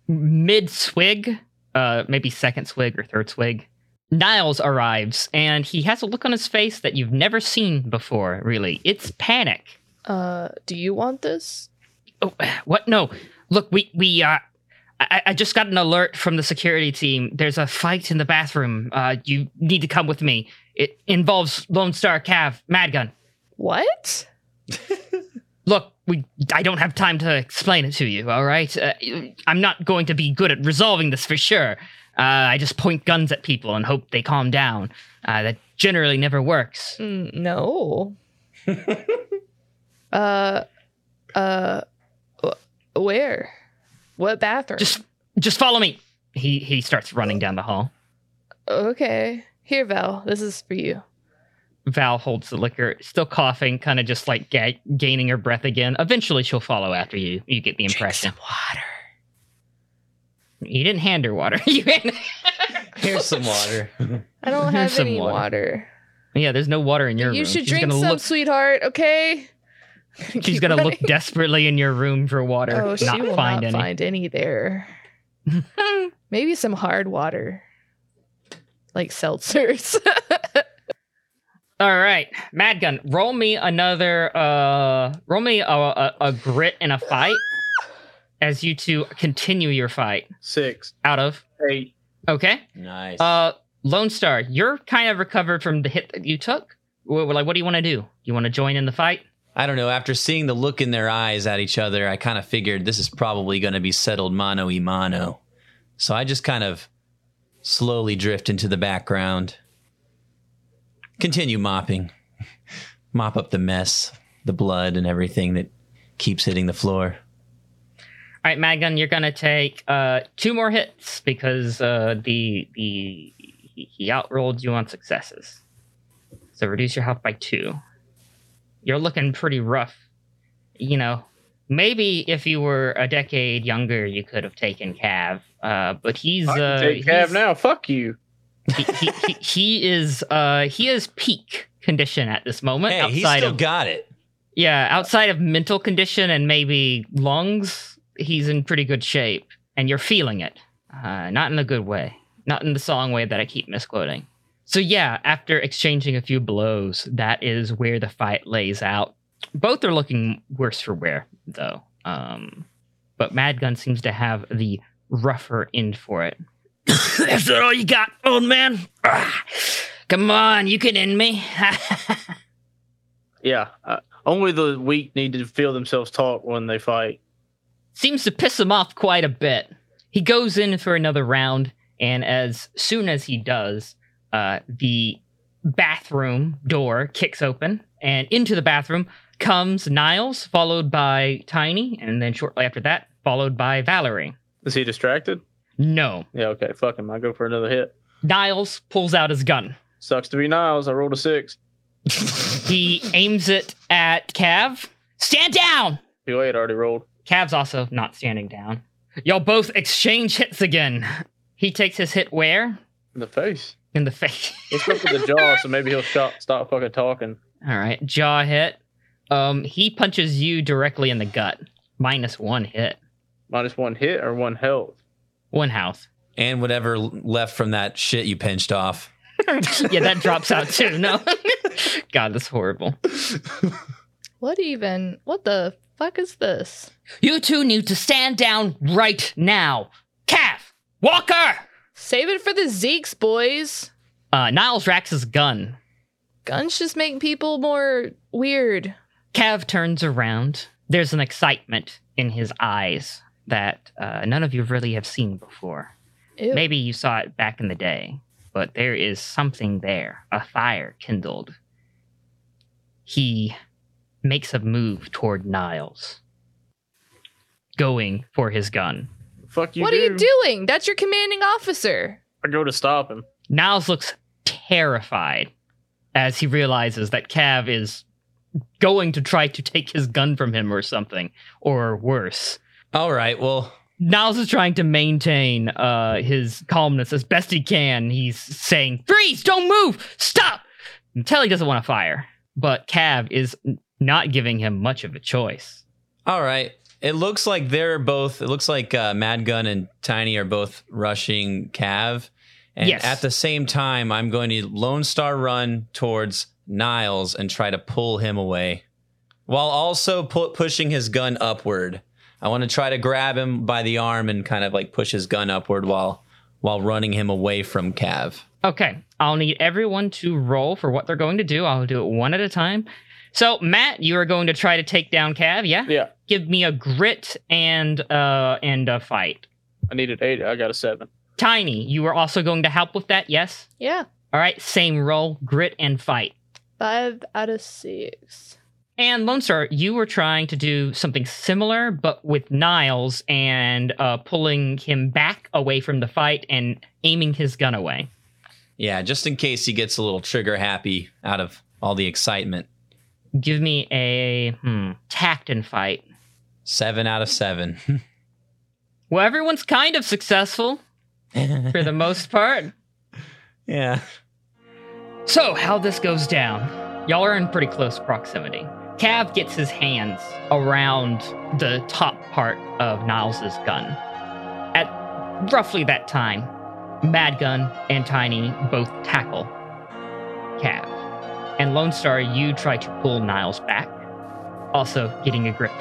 Mid swig, uh, maybe second swig or third swig, Niles arrives and he has a look on his face that you've never seen before, really. It's panic. Uh, do you want this? Oh, what? No. Look, we, we, uh, I, I just got an alert from the security team. There's a fight in the bathroom. Uh, you need to come with me. It involves Lone Star Cav, Madgun. What? Look, we I don't have time to explain it to you, all right? Uh, I'm not going to be good at resolving this for sure. Uh, I just point guns at people and hope they calm down. Uh, that generally never works. Mm, no. uh, uh, where? What bathroom? Just just follow me. He he starts running down the hall. okay. Here, Val. This is for you. Val holds the liquor, still coughing, kind of just like ga- gaining her breath again. Eventually, she'll follow after you. You get the impression. water. You didn't hand her water. you hand- Here's some water. I don't Here's have some any water. water. yeah, there's no water in your room. You room. should She's drink gonna some, look- sweetheart. Okay. She's Keep gonna look running. desperately in your room for water, Oh, she not will find not any. find any there. Maybe some hard water, like seltzers. All right, Madgun, roll me another. Uh, roll me a, a, a grit in a fight as you two continue your fight. Six, Out of eight. okay. Nice. Uh, Lone Star, you're kind of recovered from the hit that you took. Wh- Like, what do you want to do? You want to join in the fight? I don't know. After seeing the look in their eyes at each other, I kind of figured this is probably going to be settled mano y mano. So I just kind of slowly drift into the background. Continue mopping. Mop up the mess, the blood, and everything that keeps hitting the floor. All right, Madgun, you're gonna take uh two more hits because uh the the he he outrolled you on successes. So reduce your health by two. You're looking pretty rough. You know, maybe if you were a decade younger, you could have taken Cav. Uh, but he's I can uh take Cav he's- now. Fuck you. He, he, he, he is uh he is peak condition at this moment. Hey, he still of got it. yeah, outside of mental condition and maybe lungs, he's in pretty good shape, and you're feeling it. Uh, not in a good way, not in the song way that I keep misquoting. So yeah, after exchanging a few blows, that is where the fight lays out. Both are looking worse for wear, though. Um, but Madgun seems to have the rougher end for it. That's not all you got, old man. Ah, come on, you can end me. Yeah. Uh, only the weak need to feel themselves talk when they fight. seems to piss him off quite a bit. He goes in for another round, and as soon as he does, uh, the bathroom door kicks open, and into the bathroom comes Niles, followed by Tiny, and then shortly after that, followed by Valerie. Is he distracted? No. Yeah. Okay. Fuck him. I go for another hit. Niles pulls out his gun. Sucks to be Niles. I rolled a six. he aims it at Cav. Stand down! Too late, already rolled. Cav's also not standing down. Y'all both exchange hits again. He takes his hit where? In the face. In the face. Let's go for the jaw, so maybe he'll stop stop fucking talking. All right, jaw hit. Um, he punches you directly in the gut. Minus one hit. Minus one hit or one health. One house. And whatever left from that shit you pinched off. yeah, that drops out too. No. God, that's horrible. What even? What the fuck is this? You two need to stand down right now. Cav! Walker! Save it for the Zeeks, boys. Uh, Niles racks his gun. Guns just make people more weird. Cav turns around. There's an excitement in his eyes that uh, none of you really have seen before. Ew. Maybe you saw it back in the day, but there is something there, a fire kindled. He makes a move toward Niles, going for his gun. Fuck you. what do. are you doing? That's your commanding officer. I go to stop him. Niles looks terrified as he realizes that Cav is going to try to take his gun from him or something, or worse. All right, well, Niles is trying to maintain uh, his calmness as best he can. He's saying, Freeze! Don't move! Stop! Until he doesn't want to fire. But Cav is not giving him much of a choice. all right. It looks like they're both. It looks like uh, Mad Gun and Tiny are both rushing Cav, and Yes. at the same time, I'm going to Lone Star run towards Niles and try to pull him away, while also pu- pushing his gun upward. I want to try to grab him by the arm and kind of like push his gun upward while while running him away from Cav. Okay, I'll need everyone to roll for what they're going to do. I'll do it one at a time. So, Matt, you are going to try to take down Cav, yeah? Yeah. Give me a grit and uh and a fight. I needed eight. I got a seven. Tiny, you are also going to help with that, yes? Yeah. All right, same roll, grit and fight. Five out of six. And Lone Star, you were trying to do something similar, but with Niles and uh, pulling him back away from the fight and aiming his gun away. Yeah, just in case he gets a little trigger happy out of all the excitement. Give me a hmm, tact and fight. Seven out of seven. Well, everyone's kind of successful for the most part. yeah. So, how this goes down? Y'all are in pretty close proximity. Cav gets his hands around the top part of Niles' gun. At roughly that time, Mad Gun and Tiny both tackle Cav. And Lone Star, you try to pull Niles back, also getting a grip.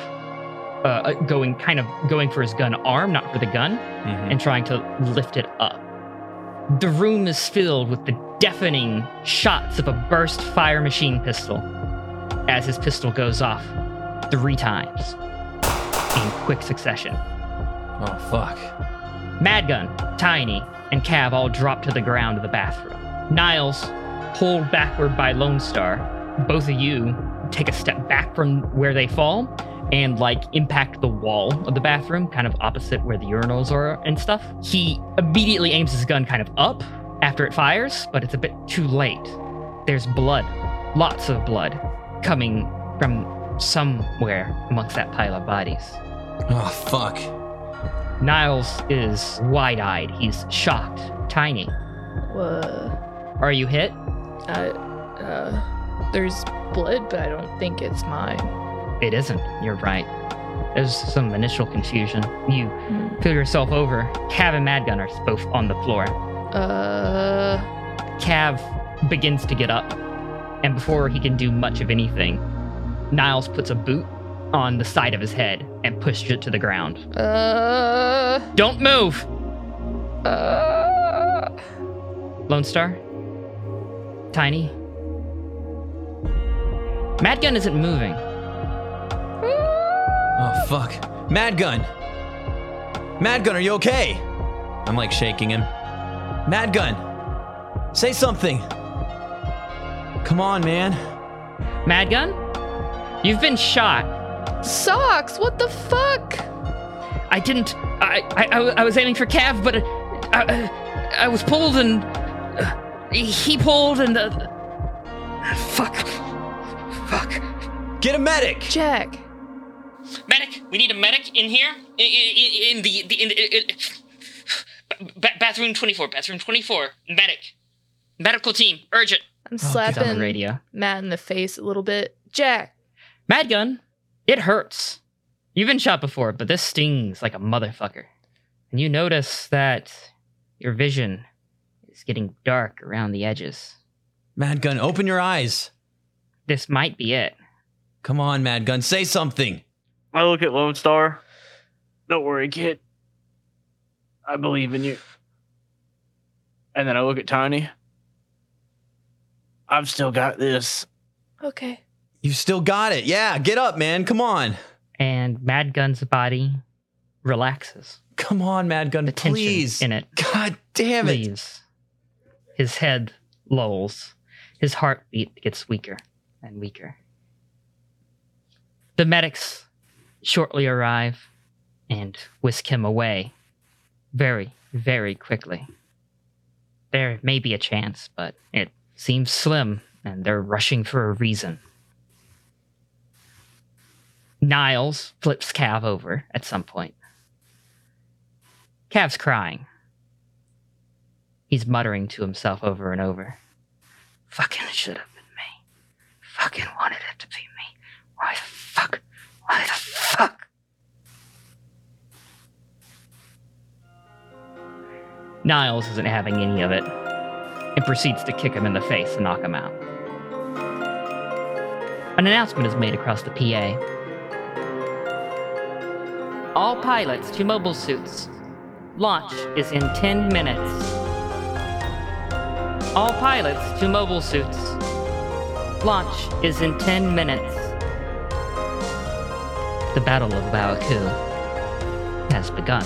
Uh, uh, going kind of going for his gun arm, not for the gun Mhm. and trying to lift it up. The room is filled with the deafening shots of a burst fire machine pistol as his pistol goes off three times in quick succession. Oh fuck. Madgun, Tiny, and Cav all drop to the ground of the bathroom. Niles, pulled backward by Lone Star, both of you take a step back from where they fall and like impact the wall of the bathroom, kind of opposite where the urinals are and stuff. He immediately aims his gun kind of up after it fires, but it's a bit too late. There's blood, lots of blood, coming from somewhere amongst that pile of bodies. Oh fuck. Niles is wide eyed. He's shocked. Tiny. Whoa. Are you hit? I, uh, there's blood, but I don't think it's mine. It isn't. You're right. There's some initial confusion. You Hmm. feel yourself over. Cav and Mad Gun are both on the floor. Uh, Cav begins to get up, and before he can do much of anything, Niles puts a boot on the side of his head and pushes it to the ground. uh, Don't move! uh. Lone Star? Tiny? Madgun isn't moving. Oh fuck. Madgun! Madgun, are you okay? I'm like shaking him. Madgun! Say something. Come on, man. Madgun? You've been shot. Socks, what the fuck? I didn't. I, I, I, I was aiming for Cav, but uh, I, I was pulled and. uh, he pulled and. Uh, Fuck. Fuck. Get a medic. Jack. Medic, we need a medic in here. In, in, in the, the in, in, ba- bathroom 24. Bathroom 24. Medic. Medical team. Urgent. I'm oh, He's slapping the radio. Matt in the face a little bit. Jack. Mad gun. It hurts. You've been shot before, but this stings like a motherfucker. And you notice that your vision is getting dark around the edges. Mad Gun, open your eyes. This might be it. Come on, Mad Gun, say something. I look at Lone Star. Don't worry, kid. I believe in you. And then I look at Tiny. I've still got this. Okay. You still got it. Yeah, get up, man. Come on. And Mad Gun's body relaxes. Come on, Mad Gun, The please. in it God damn it. leaves. His head lulls. His heartbeat gets weaker and weaker. The medics shortly arrive and whisk him away very, very quickly. There may be a chance, but it seems slim, and they're rushing for a reason. Niles flips Cav over at some point. Cav's crying. He's muttering to himself over and over. Fucking should have been me. Fucking wanted it to be me. Why the fuck? Why the fuck? Niles isn't having any of it and proceeds to kick him in the face and knock him out. An announcement is made across the PA. All pilots to mobile suits. Launch is in 10 minutes. All pilots to mobile suits. Launch is in 10 minutes. The Battle of A Baoa Qu has begun.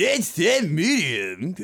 That's that medium.